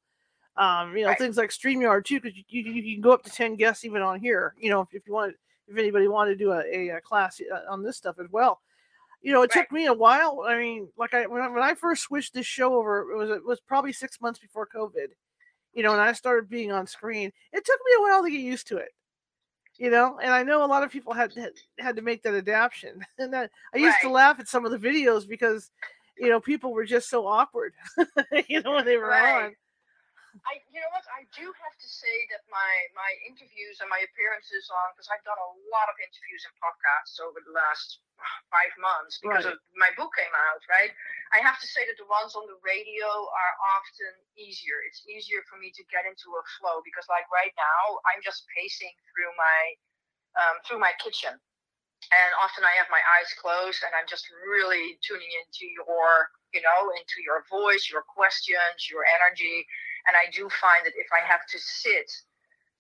Um, you know, Right. things like Streamyard too, because you, you you can go up to ten guests even on here. You know, if, if you want, if anybody wanted to do a, a, class uh, on this stuff as well. You know, it Right. took me a while. I mean, like I when, I when I first switched this show over, it was it was probably six months before COVID. You know, and I started being on screen. It took me a while to get used to it. You know, and I know a lot of people had had, had to make that adaptation. And that I used to laugh at some of the videos because you know people were just so awkward. you know when they were Right. on. I, you know what? I do have to say that my my interviews and my appearances on, because I've done a lot of interviews and podcasts over the last five months because Right. of my book came out, right? I have to say that the ones on the radio are often easier. It's easier for me to get into a flow because, like right now, I'm just pacing through my um, through my kitchen, and often I have my eyes closed and I'm just really tuning into your, you know, into your voice, your questions, your energy. And I do find that if I have to sit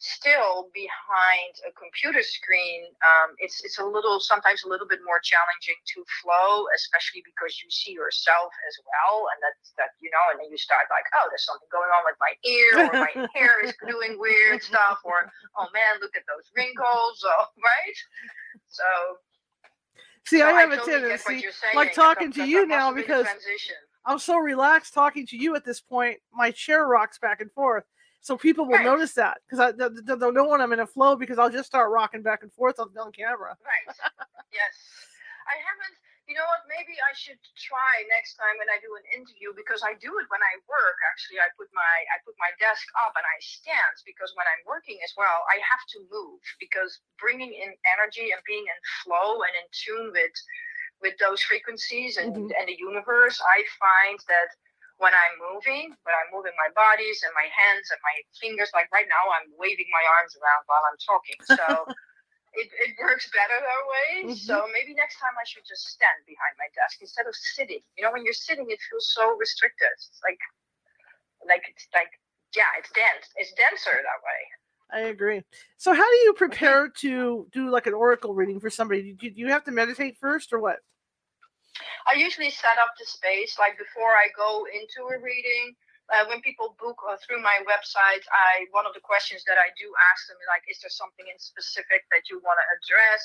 still behind a computer screen um, it's it's a little sometimes a little bit more challenging to flow especially because you see yourself as well and that's that you know and then you start like oh there's something going on with my ear or my hair is doing weird stuff or oh man look at those wrinkles oh, right so see so i have I a totally what tendency like talking that- to you now a because. I'm so relaxed talking to you at this point. My chair rocks back and forth, so people will Right. notice that because I th- th- they'll know when I'm in a flow because I'll just start rocking back and forth on, on camera. Right. yes. I haven't. You know what? Maybe I should try next time when I do an interview because I do it when I work. Actually, I put my I put my desk up and I stand because when I'm working as well, I have to move because bringing in energy and being in flow and in tune with with those frequencies and, Mhm. and the universe, I find that when I'm moving, when I'm moving my bodies and my hands and my fingers, like right now, I'm waving my arms around while I'm talking. So it, it works better that way. Mhm. So maybe next time I should just stand behind my desk instead of sitting. You know, when you're sitting, it feels so restricted. It's like, like it's like, yeah, it's dense. It's denser that way. I agree. So, how do you prepare to do like an oracle reading for somebody? Do you have to meditate first, or what? I usually set up the space like before I go into a reading. Uh, when people book uh, through my website, I one of the questions that I do ask them is like, is there something in specific that you want to address?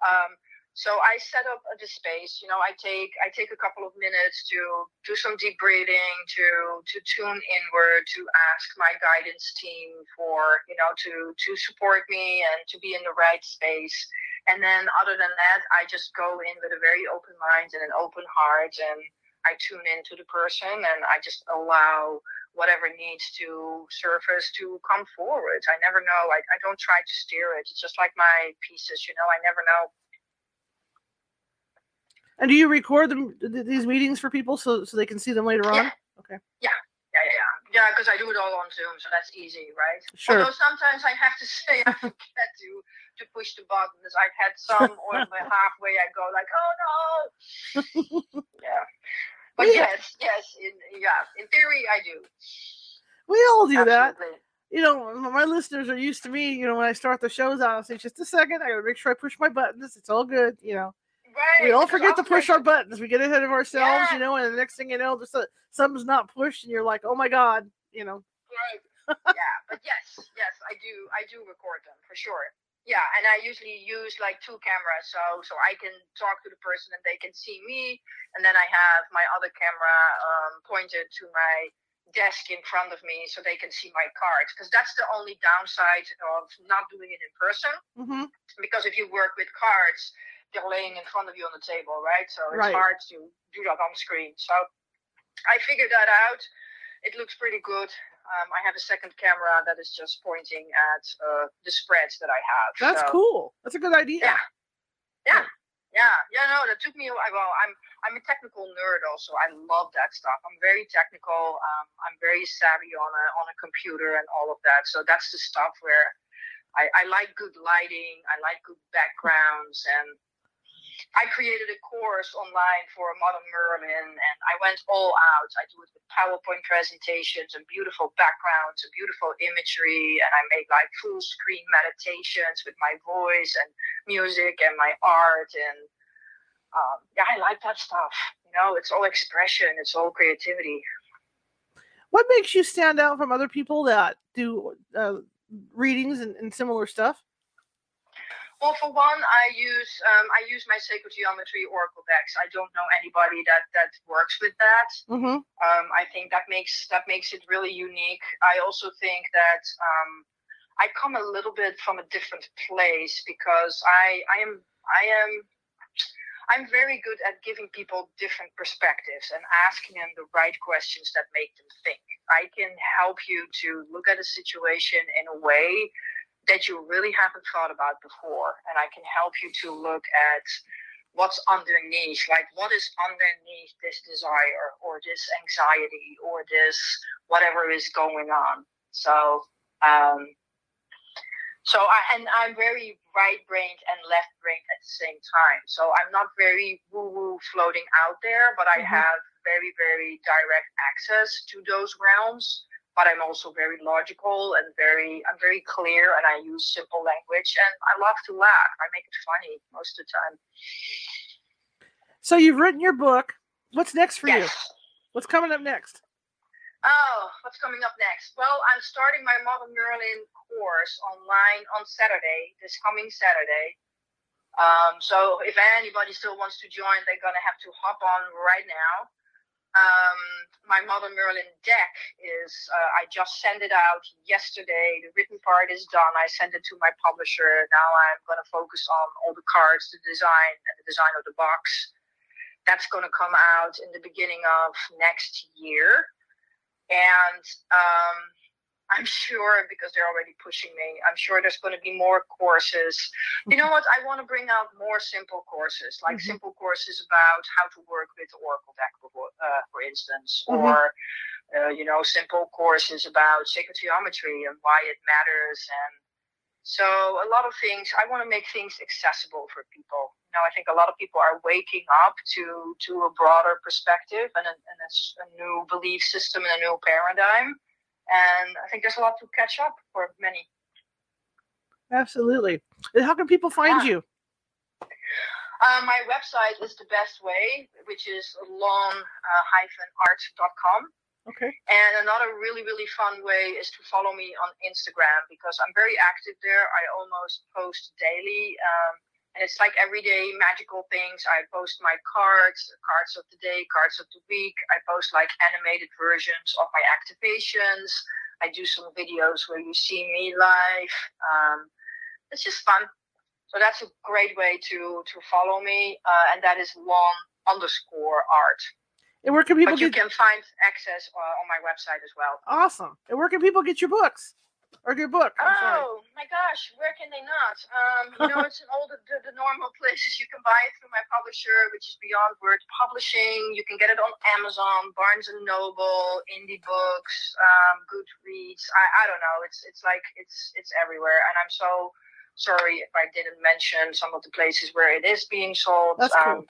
Um, so I set up the space. You know, I take I take a couple of minutes to do some deep breathing, to to tune inward, to ask my guidance team for you know to to support me and to be in the right space. And then other than that, I just go in with a very open mind and an open heart and I tune into the person and I just allow whatever needs to surface to come forward. I never know. I, I don't try to steer it. It's just like my pieces, you know, I never know. And do you record them th- these meetings for people so so they can see them later on? Okay. Yeah. Yeah, yeah, yeah. Yeah, because I do it all on Zoom, so that's easy, right? Sure. Although sometimes I have to say I forget to to push the buttons. I've had some or halfway I go like, oh no. yeah. But Yeah. yes, yes, in yeah, in theory I do. We all do that. You know, my listeners are used to me. You know, when I start the shows out, I'll say, "Just a second, I gotta make sure I push my buttons. It's all good." You know, Right. we all forget to push our buttons. We get ahead of ourselves. You know, and the next thing you know, just uh, something's not pushed, and you're like, "Oh my god!" You know. Right. yeah, but yes, yes, I do. I do record them for sure. Yeah, and I usually use like two cameras, so so I can talk to the person and they can see me, and then I have my other camera um, pointed to my desk in front of me so they can see my cards. Because that's the only downside of not doing it in person. hmm Because if you work with cards, they're laying in front of you on the table, right? So it's Right. hard to do that on screen. So I figured that out. It looks pretty good. Um, I have a second camera that is just pointing at uh, the spreads that I have. That's So, cool. That's a good idea. Yeah. Yeah. Yeah, yeah, no, that took me a while. Well, I'm I'm a technical nerd also. I love that stuff. I'm very technical. Um, I'm very savvy on a on a computer and all of that. So that's the stuff where I, I like good lighting. I like good backgrounds, and I created a course online for a Modern Merlin, and I went all out. I do it with PowerPoint presentations and beautiful backgrounds and beautiful imagery, and I made like full screen meditations with my voice and music and my art, and um, yeah, I like that stuff. You know, it's all expression, it's all creativity. What makes you stand out from other people that do uh, readings and, and similar stuff? Well, for one, I use um, I use my sacred geometry oracle decks. I don't know anybody that that works with that. Mm-hmm. Um, I think that makes that makes it really unique. I also think that um, I come a little bit from a different place because I I am I am I'm very good at giving people different perspectives and asking them the right questions that make them think. I can help you to look at a situation in a way that you really haven't thought about before, and I can help you to look at what's underneath. Like what is underneath this desire or this anxiety or this whatever is going on? So um so I, and i'm very right brained and left brained at the same time. So i'm not very woo woo floating out there but i Mhm. have very very direct access to those realms but I'm also very logical and very I'm very clear and I use simple language and I love to laugh. I make it funny most of the time. So you've written your book. What's next for Yes. you? What's coming up next? Oh, what's coming up next? Well, I'm starting my Modern Merlin course online on Saturday, this coming Saturday. Um, so if anybody still wants to join, they're gonna have to hop on right now. Um, my Modern Merlin deck is, uh, I just sent it out yesterday. The written part is done. I sent it to my publisher. Now I'm gonna focus on all the cards, the design, and the design of the box. That's gonna come out in the beginning of next year and um, I'm sure because they're already pushing me. I'm sure there's going to be more courses. You know what? I want to bring out more simple courses, like Mhm. simple courses about how to work with Oracle deck, for- uh, for instance, Mhm. or uh, you know, simple courses about sacred geometry and why it matters and so a lot of things i want to make things accessible for people you know i think a lot of people are waking up to to a broader perspective and a, and a, a new belief system and a new paradigm and i think there's a lot to catch up for many Absolutely. And how can people find you? uh, my website is the best way which is lawn-art.com Okay. And another really, really fun way is to follow me on Instagram because I'm very active there. I almost post daily. Um, and it's like everyday magical things. I post my cards, cards of the day, cards of the week. I post like animated versions of my activations. I do some videos where you see me live. Um, it's just fun. So that's a great way to to follow me, uh, and that is long underscore art. And where can people But you can find access uh, on my website as well. awesome? And where can people get your books? Or your book? I'm sorry. Oh my gosh, where can they not? Um, you know, it's in all the, the, the normal places. You can buy it through my publisher, which is Beyond Word Publishing. You can get it on Amazon, Barnes and Noble, Indie Books, um, Goodreads. I, I don't know. It's it's like it's it's everywhere. And I'm so sorry if I didn't mention some of the places where it is being sold. That's cool. Um,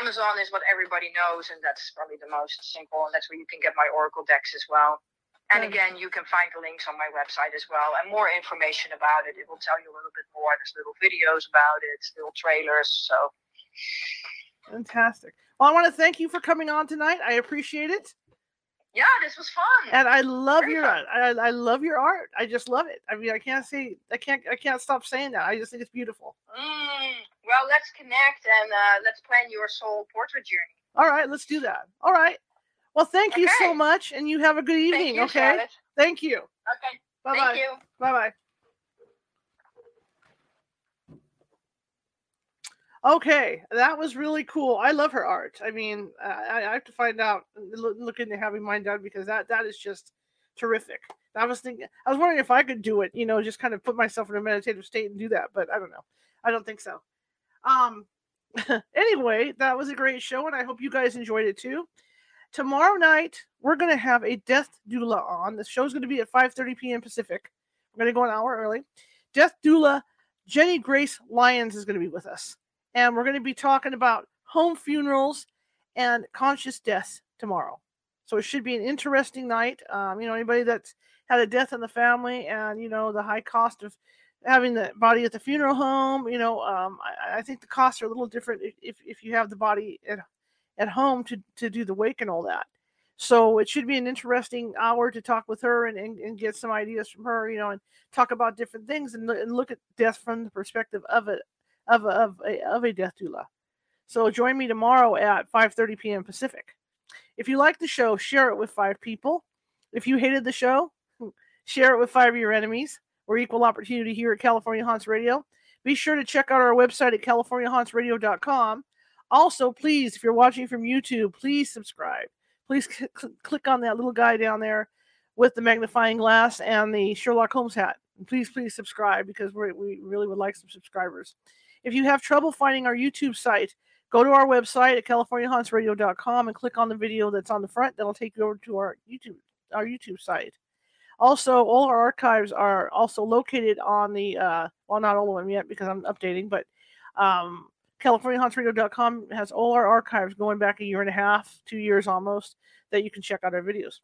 Amazon is what everybody knows, and that's probably the most simple, and that's where you can get my Oracle decks as well. And again, you can find the links on my website as well, and more information about it. It will tell you a little bit more. There's little videos about it, little trailers. So Fantastic. Well, I want to thank you for coming on tonight. I appreciate it. yeah, this was fun. and I love Very your fun. art. I, I love your art. I just love it. I mean, I can't say I can't I can't stop saying that. I just think it's beautiful. Mm, well, let's connect and uh, let's plan your soul portrait journey. All right, let's do that. All right. Well, thank you so much, and you have a good evening. you, okay. Charlotte. Thank you. Okay. Bye Thank bye. you. Bye bye. Okay, that was really cool. I love her art. I mean, I, I have to find out, look, look into having mine done because that that is just terrific. I was thinking, I was wondering if I could do it. You know, just kind of put myself in a meditative state and do that, but I don't know. I don't think so. Um. anyway, that was a great show, and I hope you guys enjoyed it too. Tomorrow night, we're gonna have a death doula on. The show's gonna be at 5:30 p.m. Pacific. We're gonna go an hour early. Death doula Jenny Grace Lyons is gonna be with us, and we're gonna be talking about home funerals and conscious deaths tomorrow. So it should be an interesting night. Um, you know, anybody that's had a death in the family, and you know the high cost of having the body at the funeral home. You know, um, I, I think the costs are a little different if, if, if you have the body at at home to to do the wake and all that. So it should be an interesting hour to talk with her and, and, and get some ideas from her, you know, and talk about different things and, and look at death from the perspective of a of a, of a, of a death doula. So join me tomorrow at 5:30 p.m. Pacific. If you like the show, share it with five people. If you hated the show, share it with five of your enemies. We're equal opportunity here at California Haunts Radio. Be sure to check out our website at californiahauntsradio.com. Also, please, if you're watching from YouTube, please subscribe. Please cl- cl- click on that little guy down there with the magnifying glass and the Sherlock Holmes hat. And please, please subscribe because we really would like some subscribers. If you have trouble finding our YouTube site, go to our website at californiahauntsradio.com and click on the video that's on the front. That'll take you over to our YouTube our YouTube site. Also, all our archives are also located on the uh, well, not all of them yet because I'm updating, but um, CaliforniaHauntsRadio.com has all our archives going back a year and a half, two years almost, that you can check out our videos.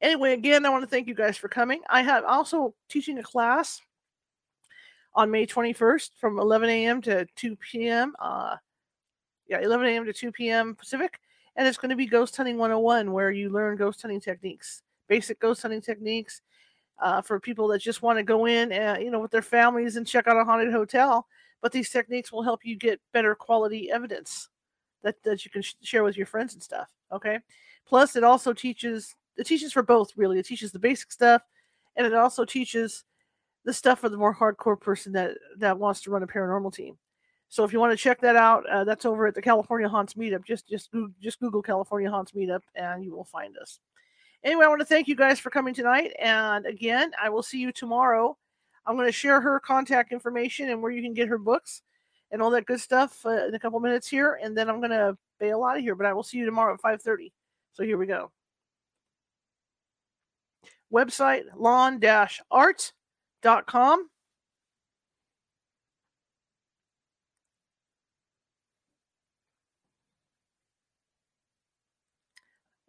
Anyway, again, I want to thank you guys for coming. I have also teaching a class on May 21st from 11 a.m. to 2 p.m. Uh, yeah, 11 a.m. to 2 p.m. Pacific. And it's going to be Ghost Hunting 101, where you learn ghost hunting techniques, basic ghost hunting techniques uh, for people that just want to go in, and, you know, with their families and check out a haunted hotel. But these techniques will help you get better quality evidence that, that you can sh- share with your friends and stuff. Okay. Plus, it also teaches, it teaches for both, really. It teaches the basic stuff, and it also teaches the stuff for the more hardcore person that that wants to run a paranormal team. So if you want to check that out, uh, that's over at the California Haunts Meetup. Just just just Google California Haunts Meetup and you will find us. Anyway, I want to thank you guys for coming tonight. And again, I will see you tomorrow. I'm going to share her contact information and where you can get her books and all that good stuff uh, in a couple minutes here. And then I'm going to bail out of here. But I will see you tomorrow at 5:30. So here we go. Website lawn-art dot com.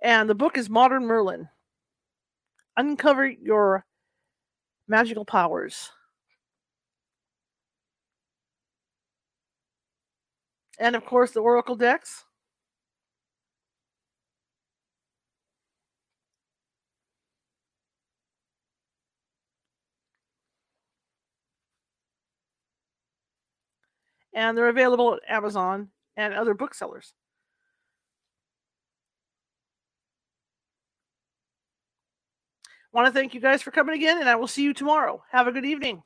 And the book is Modern Merlin. Uncover your magical powers. And of course, the Oracle decks. and they're available at Amazon and other booksellers. Want to thank you guys for coming again, and I will see you tomorrow. Have a good evening.